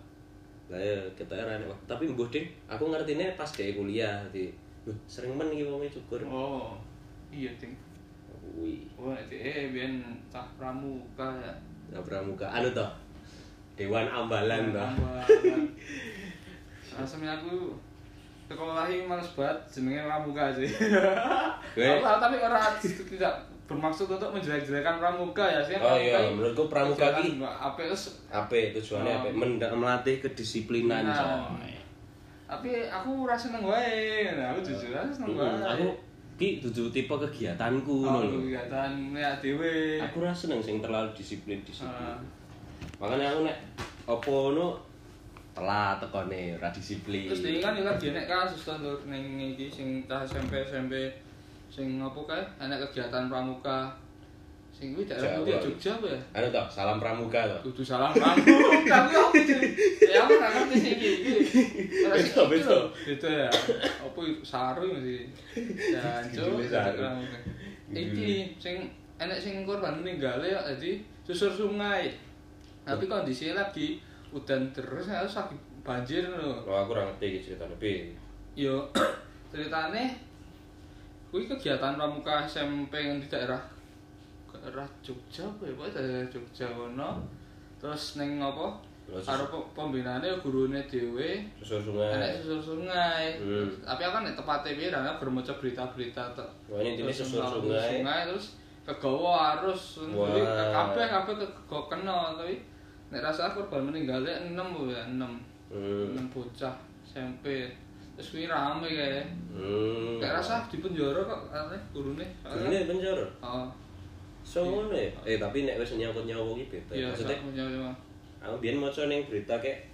Lah ya kita era nek tapi mbuh ding aku ngertine pas kayak kuliah di "Loh, sering men iki wonge cukur. Oh. Iya, Ting. Wih, Oh, eh biyen cah pramuka ya. ya pramuka anu toh. Dewan Ambalan toh. Ambalan. Asem aku sekolah ini males banget jenenge pramuka sih. Apa- tapi orang tidak bermaksud untuk menjelek-jelekan pramuka ya sih. Oh iya, menurutku pramuka ki apa terus ape tujuannya Oh. ape Menda- melatih kedisiplinan Nah. coy. tapi aku ora seneng wae. Nah, aku jujur aja seneng wae. aku ki dudu tipe kegiatanku oh, ngono lho. kegiatan ya dhewe. Aku ora seneng sing terlalu disiplin disiplin. Ah. Makanya aku nek opo ngono telat tekone ora disiplin. Terus dia kan lagi nek kasus to ning iki sing cah SMP SMP sing apa kae kegiatan pramuka. Sing kuwi daerah Jawa. Jogja apa ya? Anu toh, salam pramuka toh. Kudu salam pramuka. Tapi aku jadi ya aku nggak ngerti sih iki. iki. Ora sing Beda, iki beda. lho. Beda ya. Apa itu saru sih. Janjo. Judulnya saru. pramuka. Iki sing enek sing korban meninggal ya jadi susur sungai. Tapi kondisinya lagi udan terus harus lagi banjir loh. Oh, aku ora ngerti iki ceritane piye. Yo ceritane kuwi kegiatan pramuka SMP yang di daerah daerah Jogja apa ya, Pak? daerah Jogja kono. Terus ning apa? Karo pe- pembinaane gurune dhewe Susur sungai. enek susur sungai. Hmm. Tapi aku kan nek tepate piye bermaca berita-berita tok. Wah, Terus susur mlaku sungai. terus kegawa arus. Jadi kabeh kabeh kegawa kena tapi nek rasa korban meninggalnya 6 ya 6. Hmm. 6 bocah SMP. Terus kuwi rame kae. Hmm. Kayak rasa di penjara kok aneh gurune. Ini penjara. Oh. So ngono ya. Eh tapi nek wis nyangkut nyawa iki beda. Iya, Maksudnya aku biyen maca ning berita kayak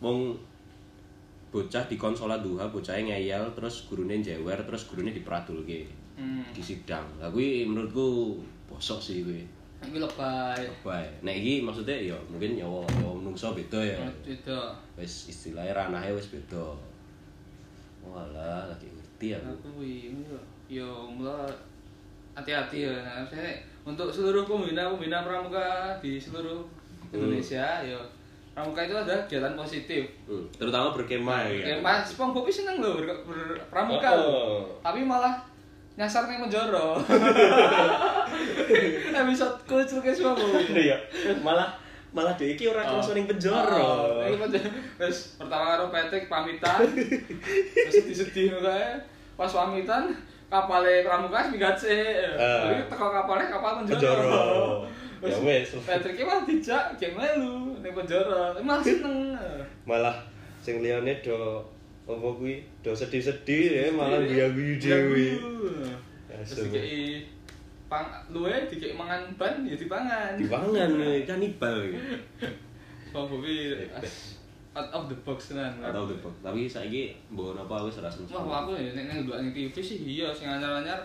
wong bocah di konsola duha bocahnya ngeyel terus gurune jewer terus gurune diperadulke Hmm. di sidang. Lah kuwi menurutku bosok sih kuwi. Iki lebay. Bae. Nek iki maksudnya ya mungkin nyawa nyawa menungso beda ya. Itu. Wis istilahnya ranahnya wis beda. Walah, lagi ngerti aku. Aku ini yo mula hati-hati ya. Nah, Maksudnya untuk seluruh pembina pembina pramuka di seluruh Indonesia, yo pramuka itu ada kegiatan positif. Hmm, terutama berkemah ya. Pong Bobi seneng loh ber, ber- pramuka. Oh, oh. Tapi malah nyasar nih menjoro. Episode kucil ke semua. Iya. Malah malah dia iki ora kerasa ning penjara. Ini Terus pertama karo Patrick pamitan. Terus sedih-sedih ngono kae. Pas pamitan kapale pramuka minggat sih. Ah. Jadi teko kapale kapal penjara. Penjara. Ya wes. Patrick ki malah dijak geng melu ning penjara. Malah seneng. Malah sing liyane do apa kuwi do sedih-sedih ya malah guyu-guyu dhewe. Terus dikei pang luwe dikei mangan ban ya dipangan. Dipangan eh, kanibal iki. Bang Bobi Hebat. out of the box tenan. Atau the box. Tapi saiki mbok apa wis ora seneng. Wah, aku ya nek ndelok ning TV sih iya sing anyar-anyar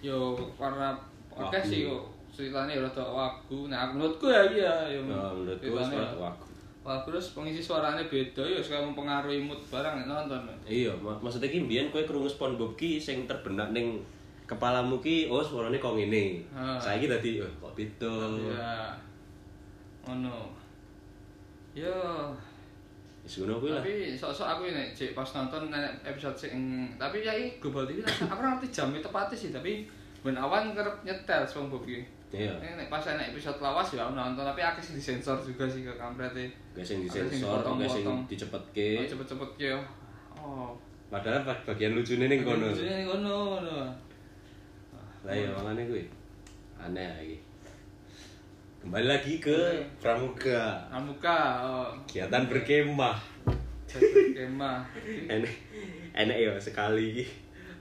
yo warna oke sih ceritanya ya rada wagu. Nah, aku menurutku ya iya yo. Ya menurutku ora wagu. Wagu terus pengisi suaranya beda ya sekali mempengaruhi mood barang nonton. Iya, mak- maksudnya ki mbiyen kowe krungu SpongeBob ki sing terbenak ning kepalamu ki oh suarane kok ngene. Ah. Saiki dadi oh, kok beda. Iya. Ngono. Yo, Wis ngono kuwi lah. tapi sok-sok aku nek cek pas nonton nek episode sing tapi ya Global TV aku ora ngerti jamnya tepatnya sih tapi ben awan kerep nyetel SpongeBob ki. Iya. Ini nek pas enak episode lawas ya nonton tapi akeh sing disensor juga sih ke kamprete. Gak sing disensor, gak sing dicepetke. Oh, cepet-cepet ki yo. Oh. Padahal bag- bagian lucune ning kono. Lucunya ning kono ngono. Lah ya makane kuwi. Aneh iki. Kembali lagi ke pramuka. Pramuka, oh. Kegiatan berkemah. Jadi kemah. Enek enek ya sekali.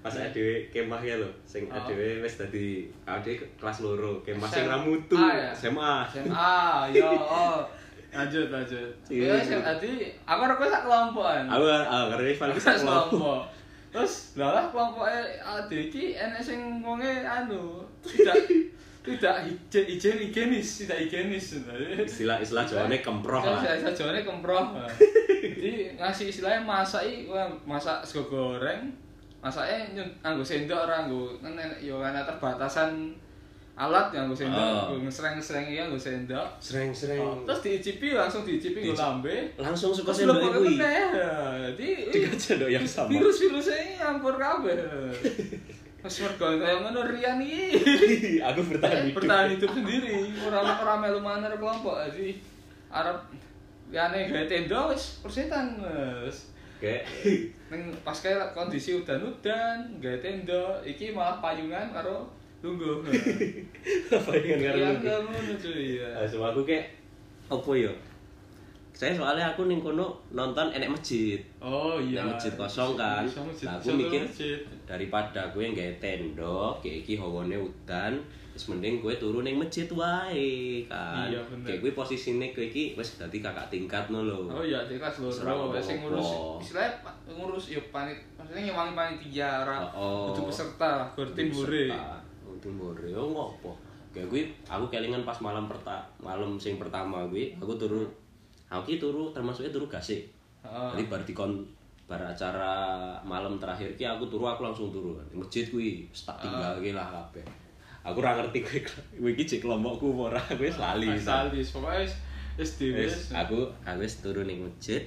Pas adewe kemah ya lho, sing Oh. adewe wis dadi adewe kelas loro, kemah sing SMA, ra mutu. ya? SMA. SMA, yo, oh. Lanjut, lanjut. Iya. Ya, tadi aku ora kowe sak kelompokan. Aku ah paling Aku sak kelompok. Kelompok. Terus lah lah kelompoknya ade iki enek sing wonge anu tidak tidak hige- higien higienis, tidak higienis. Istilah-istilah Jawane kemproh lah. Saya saya jawane kemproh. Jadi ngasih istilahnya masak wah, masak sego goreng. Masaknya nyun- nganggo sendok ora nganggo kan yo ana terbatasan alat yang nganggo sendok, Oh. nganggo ngesreng-ngesreng iki nganggo sendok. Sering-sering Oh, terus diicipi langsung diicipi Diici- lambe. langsung suka sendok kuwi. meneh. Jadi Tiga sendok yang sama. Virus-virusnya ini nyampur kabeh. Wes mergo kaya ngono Rian iki. Aku bertahan hidup. Bertahan hidup sendiri, ora ora melu maneh kelompok jadi arep liyane gawe tenda wis persetan wis. Kayak Ning pas kayak kondisi udan-udan, gawe tenda, iki malah payungan karo lungguh. apa yang cuy ya. Sama aku kayak apa ya? Saya soalnya aku ning kono nonton enek masjid. Oh iya. Nek masjid kosong kan. Masjid, Nah, aku mikir masjid. daripada gue yang gawe tenda, kayak iki hawane udan, terus mending gue turun ning masjid wae kan. Iya, bener. Kayak gue posisine gue iki wis dadi kakak tingkat no lho. Oh iya, Serah loro, apa-apa. sing ngurus istilahnya ngurus ya panit, maksudnya ngewangi panitia ora Oh. kudu peserta lah, gur tim bure. Tim bure. Oh, ngopo? Kayak gue aku kelingan pas malam perta malam sing pertama gue, aku turu aku turu termasuknya turu gasik. Heeh. Jadi bar dikon bar acara malam terakhir ki aku turu aku langsung turu. Masjid kuwi wis tak tinggal lah kabeh. Aku ora ngerti kowe kowe iki cek kelompokku ora, kowe wis lali. Wis wis dhewe. Wis aku aku wis turu ning masjid.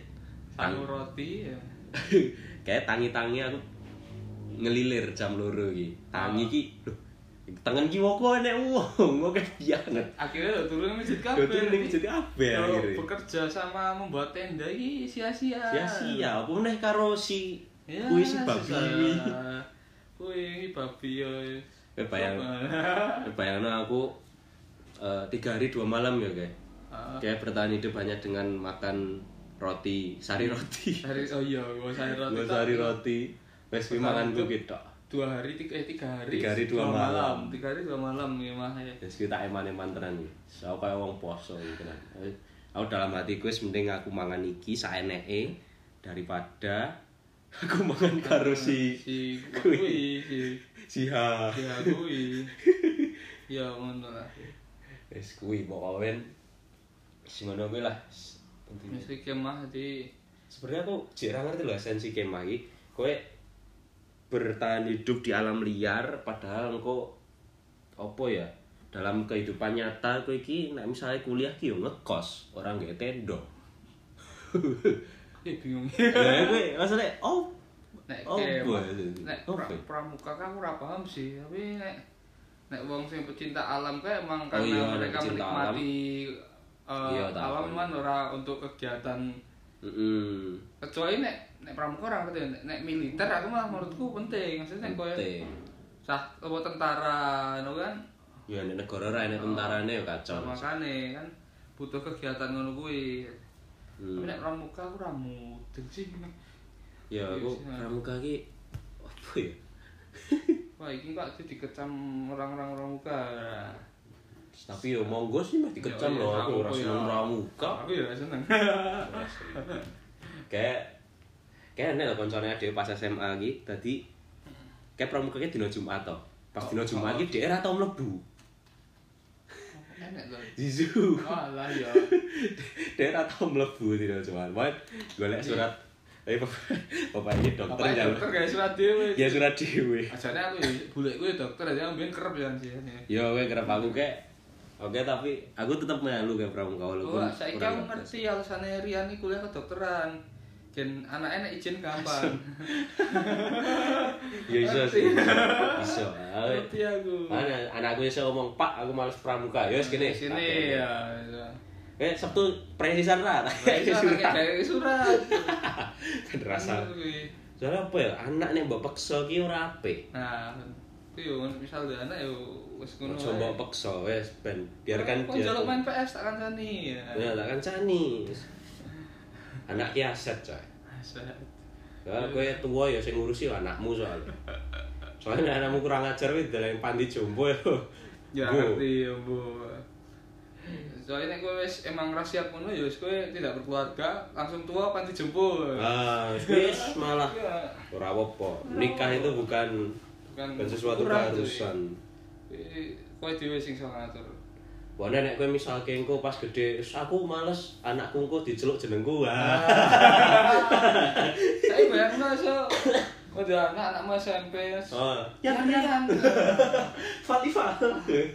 sangu roti ya. Kayak tangi-tangi aku ngelilir jam loro iki. Tangi ki lho tangan ki woko enek wong, kok banget. Akhirnya lo turun masjid kabeh. tuh ning masjid kabeh akhirnya. bekerja sama membuat tenda iki sia-sia. Sia-sia, apa meneh karo si Ya, kuwi si babi kuwi. Kuwi babi ya. Bayang, kowe bayangno aku eh, tiga hari dua malam ya kayak. Ah. Kayak bertahan hidup hanya dengan makan roti, sari roti. Hari oh iya, gua sari roti. Gue sari roti, wes hidup. gue gitu. Dua hari, tiga, eh, tiga hari. Tiga hari, dua malam. Tiga hari dua malam ya mah ya. Wes kita eman-eman tenan iki. So, aku kayak wong poso iki tenan. Aku dalam hatiku wis mending aku mangan iki saeneke daripada aku mangan karo si si Kui. kui si si ha. si kui ya ngono lah Wis kuwi pokoke sing ngono kuwi lah. Mesti kemah di Sebenarnya aku ra ngerti lho esensi kemah iki. Kowe bertahan hidup di alam liar padahal engko apa ya? Dalam kehidupan nyata kowe iki nek misalnya kuliah ki yo ngekos, orang gak tenda. eh bingung. Lah kowe maksudnya oh Nek Oh, nek Oh, pra- pramuka kan ora paham sih, tapi nek nek wong sing pecinta alam kayak emang Oh karena iya, mereka menikmati eh, Iya, alam apa. kan ora untuk kegiatan Heeh. kecuali nek nek pramuka orang ngerti nek, militer aku malah menurutku penting. Maksudnya nek koyo sah apa tentara no kan? Ya nek negara ra enek tentarane yo kacau. makane kan butuh kegiatan ngono kuwi. Hmm. tapi nek pramuka aku ora mudeng sih. Ya aku Iya sih, pramuka ki apa ya? wah iki kok dikecam orang-orang pramuka? Tapi yo monggo sih mah dikecam Ya, loh. Ya, aku ora aku ya. seneng pramuka. aku ya seneng. Kayak kayak enak koncone konsolnya dia pas SMA lagi tadi kayak pramukanya dino Jumat atau pas dino Jumat lagi dia rata melebu Zizu lah ya. Dia rata melebu dino Jumat. Wah golek surat. Tapi bapak ini dokter ya. dokter kayak surat dewe ya surat dewe ajarnya aku ya bule gue dokter aja ambil kerap ya sih ya. ya gue kerap aku kayak Oke tapi aku tetap melu kayak pramuka walaupun. Oh, saya kan ngerti alasannya Rian ini kuliah kedokteran. Gen anaknya nek izin gampang. Ya iso sih. Iso. Ngerti aku. Mana anakku iso ngomong, "Pak, aku males pramuka." Ya wis kene. Sini ya. Eh, Sabtu presisan ra. Kayak Surat. kayak surat. Kan rasa. Kuwi. Soalnya apa ya? Anak nek mbok peksa ki ora apik. Nah, itu yo misal dia anak yo wis ngono. Ojo mbok peksa wis ben biarkan Kok dia. jaluk main PS tak kancani ya. Ya, tak kan cani. Anak ki aset, coy. Aset. Kowe tua ya sing ngurusi anakmu soalnya. Soalnya anakmu kurang ajar wis dalam panti jompo ya. Ya ngerti ya, Bu. Soalnya nek kowe wis emang ra siap ngono ya wis kowe tidak berkeluarga, langsung tua panti jemput. Ah, wis malah Ya, ora apa-apa. Nikah itu bukan bukan bukan sesuatu keharusan. Kowe dhewe sing iso ngatur. Wah, nek kowe misalke engko pas gede, "Wis aku males anakku engko diceluk jenengku. Wah. Saya bayangno iso Udah anak anakmu SMP. Oh, Ya Rian. Fatifah.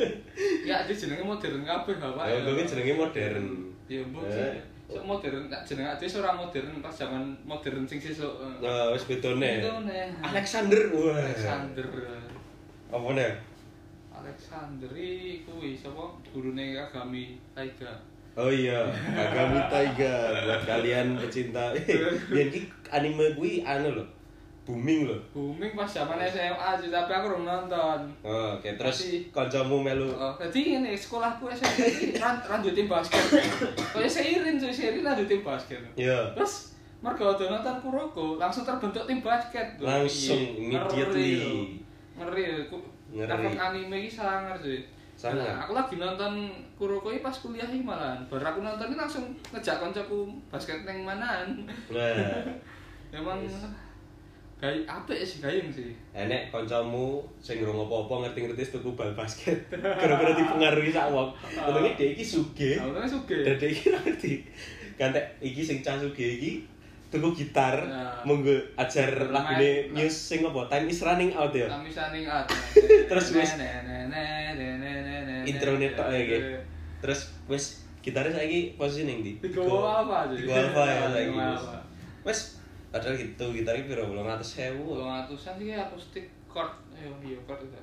Ya dia jenenge modern kabeh bapak. Ya, kowe jenenge modern. Ya mbok Eh. sih. Sok modern tak jeneng ade ora modern pas zaman modern sing sesuk. Nah, wis bedone. Itu nih. Alexander. Wah. Alexander. Apa nih? Alexander iki kuwi sapa gurune Kagami Taiga. Oh iya, Kagami Taiga buat kalian pecinta. Biyen ki anime kuwi anu loh. Booming loh. Booming pas zaman SMA sih, tapi aku belum nonton. Oh, Oke, terus Masih- kancamu melu. Oh, jadi ini sekolahku ini ran, randu tim basket. Kayak seirin cuy, seirin randu tim basket. Ya. Terus mergo udah nonton Kuroko, langsung terbentuk tim basket. Langsung, iya. immediately. Ngeri. Ngeri. Ngeri. Anime ini sangar cuy. Sangar. Nah, aku lagi nonton Kuroko pas kuliah ini malahan. Baru aku nonton ini langsung ngejak koncoku basket neng manaan. Nah, Memang gay apik sih gayeng sih. enek kancamu sing ngurung apa-apa ngerti-ngerti tuku bal basket. Gara-gara dipengaruhi sak wong. Untungnya dia iki sugih. Nah, untungnya sugih. Dia iki ngerti. Kan tek iki sing cah sugih iki tuku gitar, Nah. monggo ajar lagune news sing apa? Time is running out ya. Kami standing out. Terus wis- Intro tok ya iki. Terus wis gitaris saiki posisi ning ndi? Tigo apa aja? Tigo alfa ya saiki. Tigo wis. padahal gitu gitar iki piro 800.000. Belum atusan sih kayak akustik chord. Ayo, iya chord itu.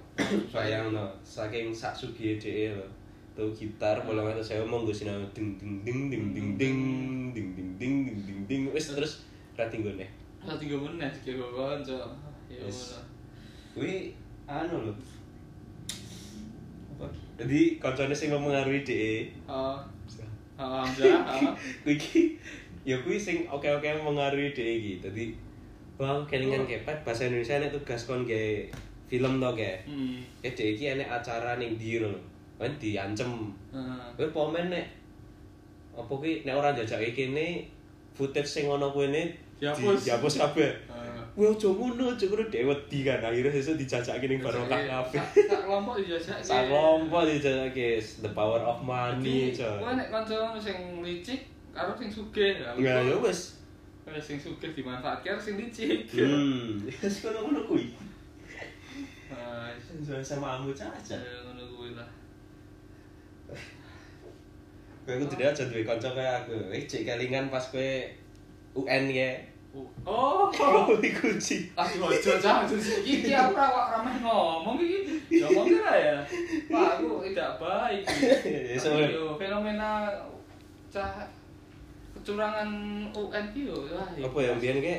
Bayang no, saking sak sugih dhek lho. Tuh gitar bolong atas saya monggo sinau ding ding ding ding ding ding ding ding ding ding ding ding wis terus ra tinggone. Satu tiga menit sih gue konco. Ya udah. Kuwi anu. Apa? Jadi kancane sing mempengaruhi dhek. Oh, oh, Hamzah. oh. Kuwi iki ya kuwi sing oke-oke mempengaruhi dhek iki. Dadi wah kelingan kepet bahasa Indonesia nek tugas kon gawe film to kayak. Hmm. Eh dhek iki acara ning ndi lho. Kan diancem Kowe pomen nek apa ki nek ora jajake kene footage sing ana kuwi Dihapus. dihapus kabeh. eh, Wah, ojo ngono, ojo ngono dhek wedi kan. Akhirnya sesuk dijajake ning barokah kafe. Sak kelompok dijajak. Sak kelompok dijajake the power of money, coy. kowe nek kanca sing licik karo sing sugih. Ya ya wis. Kowe sing sugih dimanfaatke karo sing licik. Hmm, wis kono-kono kuwi. Ah, Sama kamu caca. ya ngono kuwi lah. Kowe kudu dhewe aja duwe kanca kaya aku. Wis cek kelingan pas kowe UN ya. Oh, Oh, iku sih. Aduh, ojo jangan iki iki aku ora ramah ngomong iki. Ngomong kira ya. Wah, aku tidak baik. Ya, Tapi soalnya- yo fenomena cah kecurangan UN ki yo. Apa ya mbiyen ke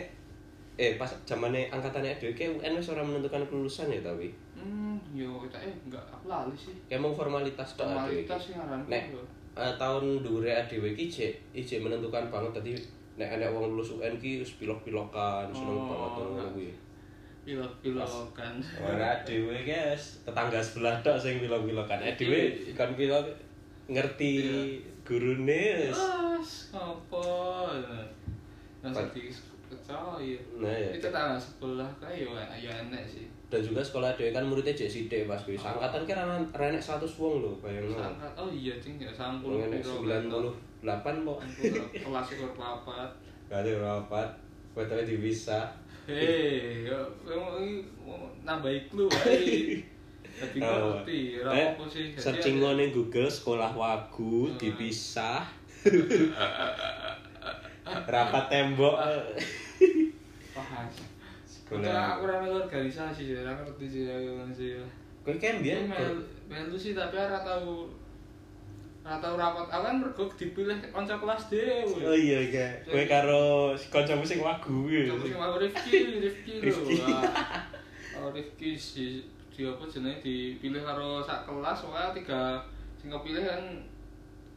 eh pas zamane angkatannya dhewe ke UN wis ora menentukan kelulusan ya tapi. Hmm, yo tak eh enggak aku lali sih. Kayak mau formalitas tok. Formalitas sing aran Nek eh, tahun dhuwure dhewe iki jek ijek menentukan banget dadi nek enek wong lulus UN ki wis pilok-pilokan seneng Oh, banget ngono kuwi. Pilok-pilokan. Ora dhewe guys, tetangga sebelah tok sing pilok-pilokan. Eh dhewe ikan pilok ngerti gurune wis. Apa? Nang percaya. Nah, ya. Itu tanah sebelah kae yo ya enek sih. Dan juga sekolah dhewe kan muridnya jek sithik pas kuwi. Angkatan ki ra ra enek 100 wong lho, bayangno. Oh iya cing ya sampul Wong enek 98 kok. kelas ikut papat Kali rapat, fotonya dipisah. hei yo nambahi clue wae jadi Oh. ngerti ora Eh, apa sih searching ngene Google sekolah wagu dipisah. Rapat tembok. Udah, aku ora organisasi sih, ora ngerti sih sih. Kowe kan biyen melu sih tapi ora tau ora tau rapat. Aku kan mergo dipilih kanca kelas dhewe. Oh iya iya. Kowe karo kancamu sing wagu kuwi. Coba sing aku Rifki, Rifki lho. Oh Rifki si di apa jenenge dipilih karo sak kelas wae tiga sing kepilih kan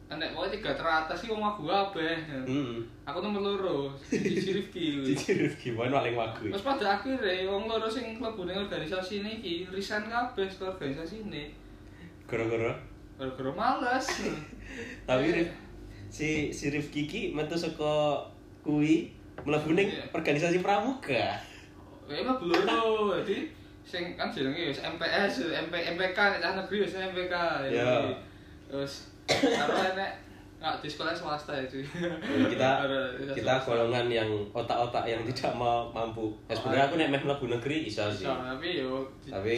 enek wae tiga teratas sih wong aku kabeh. Hmm. Aku nomor loro, siji Rifki. Cici gimana paling wagu. Terus pada akhirnya wong loro sing mlebu organisasi ini iki resign kabeh saka organisasi ini. Gara-gara Gara-gara males. tapi Eh, si si Rifki ki metu saka kuwi mlebu ning Iya. organisasi pramuka. Ya emang belum jadi sing kan jenenge MPS, MP MPK nek negeri wis MPK. Ya. Terus karo enek nggak di sekolah swasta ya cuy. kita kita golongan yang otak-otak yang tidak mau mampu. Ya sebenarnya aku nek meh mlebu negeri iso sih. Tapi yo di- Tapi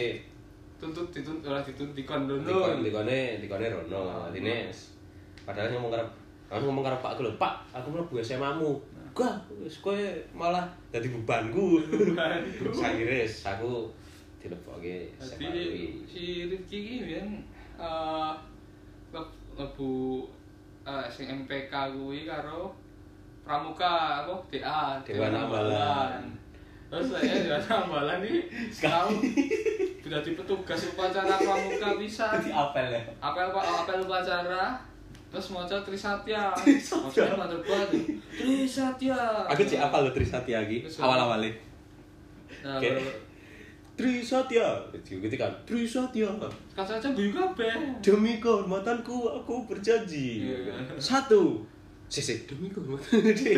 tuntut dituntut ora dituntut dikon dikon dikone dikone rono. Artine padahal ngomong karo aku ngomong karo Pak aku lho, Pak, aku mlebu SMA-mu. Gak, wis kowe malah dadi bebanku. Wis aku dilebokke SMA si Rifki iki biyen eh leb- lebu eh sing MPK kuwi karo Pramuka apa? DA Dewan Ambalan. Terus saya Dewan Ambalan ini tahu sudah di petugas upacara Pramuka bisa. Dadi apel ya. apel pak apel upacara. Terus maca Trisatya. Trisatya. maksudnya mantep banget Trisatya. Aku cek apal lho Trisatya iki Terus, awal-awale. nah, Kayak- Trisatya. Gitu kan. Trisatya. kan saja guyu kabeh Demi kehormatanku aku berjanji. Iya. Satu. Sisi demi kehormatan. Jadi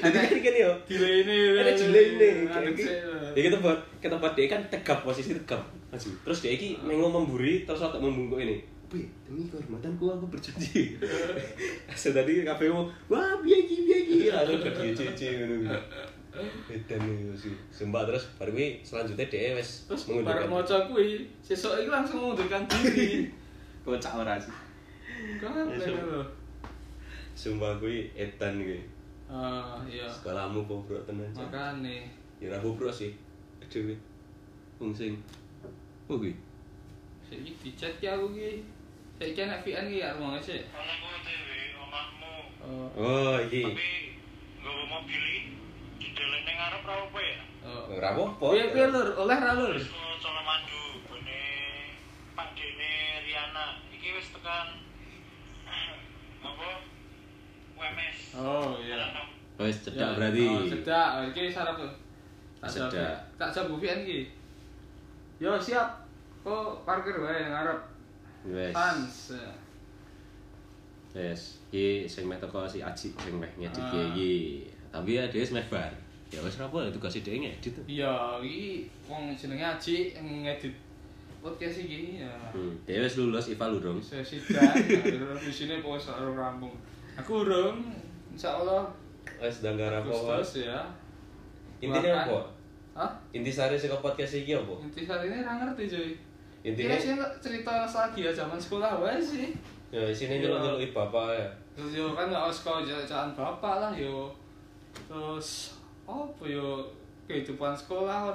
kan kan yo. Gila ini Ada gila ini. Ada Kayak sih. Ya kita buat kita buat dia kan tegap posisi tegap. Terus dia iki mengo memburi terus otak membungkuk ini. Bi, demi kehormatanku aku berjanji. Asal tadi kafe mau, wah biaya biaya iki. Lalu dia cici. Edan yo sih. Sumpah terus baru kuwi selanjutnya dia wes Terus bareng maca kuwi, sesuk iki langsung mengundurkan diri. kocak ora sih. Kan Ya, lho. Sumpah kuwi edan kuwi. Ah, iya. Sekolahmu bobrok tenan. Makane. Ya ora bobrok sih. Dhewe. Wong sing Oh kuwi. Saiki dicat ki aku ki. Saiki anak VN ki ya rumah sih. Kalau aku dewe omahmu, Oh. Oh, iki. tapi nggawa mobil iki dideleng ning ngarep ra apa ya? Oh. Apa-apa. Piye piye lur, oleh ra lur? Wis bene Pak Dene Riana. Iki wis tekan apa? WMS. Oh iya. Oh, wis cedak Ya, berarti. Oh, cedak. Oh, Iki sarap tuh. Tak Cedak. jawab. Tak jawab VN ki. Yo siap. Kok parkir wae ngarep. Wes. Sans. Wes. Iki sing meh teko si Aji sing meh ngedit Ah. iki. Tapi ya dia wis meh bar. Ya wis rapo ya tugas dhewe ngedit. tuh. Iya, iki wong jenenge Aji ngedit podcast iki ya. Hmm, wis lulus IPA lurung. Saya sidang, di sini pokoknya selalu rampung. Aku urung, insya Allah Wis ndang rapo. Agustus ya. Intine Bahkan- apa? Hah? Inti sari saka podcast iki apa? Inti saat ini ra ngerti cuy. Intinya- Iya sih cerita nostalgia zaman sekolah wae sih. Ya isine nyeluk-nyeluk bapak ya. Terus yo kan nggak sekolah jalan bapak lah yo. Terus apa yo kehidupan sekolah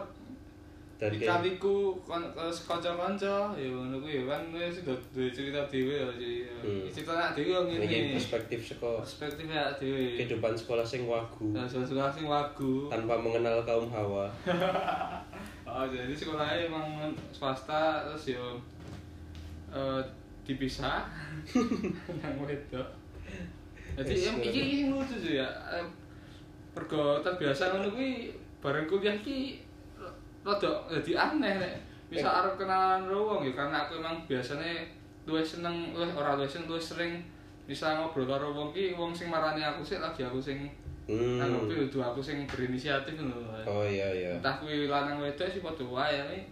kon terus kanca-kanca ya ngono kuwi ya kan wis duwe cerita dhewe ya jadi Hmm. cerita nak dhewe yang ini ngene. perspektif saka Perspektif ya dhewe. kehidupan sekolah sing wagu Nah, sekolah sing wagu. tanpa mengenal kaum hawa. Oh, jadi sekolahnya emang swasta terus yo eh dipisah nang wedok. Jadi iki kuwi. iki lucu sih ya. Pergo terbiasa ngono kuwi bareng kuliah ki rada dadi aneh nek bisa Eh. arep kenalan karo wong ya karena aku emang biasanya luwih seneng luwih ora luwih seneng luwih sering bisa ngobrol karo wong ki wong sing marani aku sih lagi aku sing Hmm. nang kudu aku sing berinisiatif lho. Oh iya iya. entah kuwi lanang wedok sih padha wae nih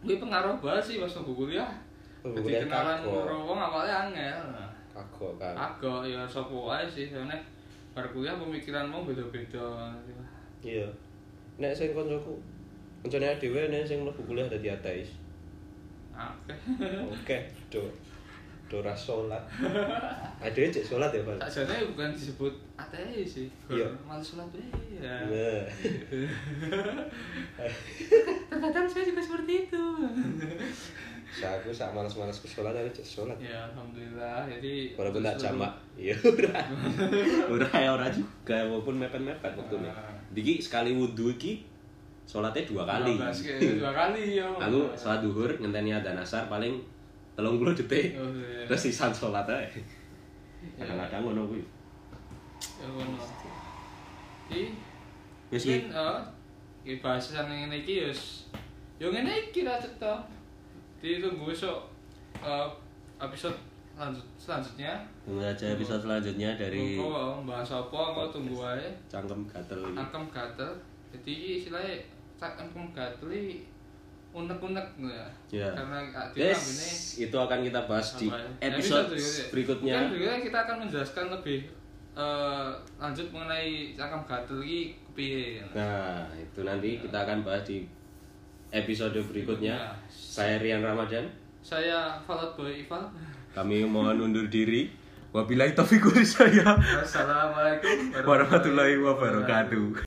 kuwi pengaruh banget sih pas nunggu kuliah jadi kenalan karo wong awalnya angel Kagok kan. agak ya sapa wae sih soalnya bar kuliah pemikiranmu beda-beda Iya. Nek sing koncoku koncone dhewe nek sing mlebu kuliah dadi ateis. oke Oke, do. Do ra salat. Adewe cek salat ya, Pak. sakjane bukan disebut ateis sih Iya. malah wae ya Nah. terkadang saya juga seperti itu Sa aku sak males-males ke salat ada cek salat. ya alhamdulillah jadi Walaupun tak terus- jamak. Iya, ora. Ora ya ora juga walaupun mepet-mepet waktune. Ah. Diki sekali wudu iki salatnya dua kali. 12 ke- dua kali ya Aku salat duhur ngenteni adzan asar paling 30 detik. Oh, iya. Terus sisan salat ae. Kadang-kadang ngono kuwi. Ya ngono. Iki Wis iki. iki bahasan yang ini iki yus Yo ngene iki ra cetha. Ditunggu besok eh, episode lanjut selanjutnya. Tunggu aja episode selanjutnya dari Kok bahas apa kok tunggu wae. cangkem gatel ini. Angkem gatel. Jadi istilahnya cangkem gatel iki unek-unek ya. Ya. Karena Guys, ini itu akan kita bahas di ya? episode berikutnya. berikutnya. Kan berikutnya kita akan menjelaskan lebih eh, lanjut mengenai cangkem gatel kepiye. Nah, itu nanti kita akan bahas di episode berikutnya. Ya. Saya Rian Ramadan. Saya Falot Boy Ival. Kami mohon undur diri. Wabillahi taufiq hidayah. Wassalamualaikum Warahmatullahi wabarakatuh.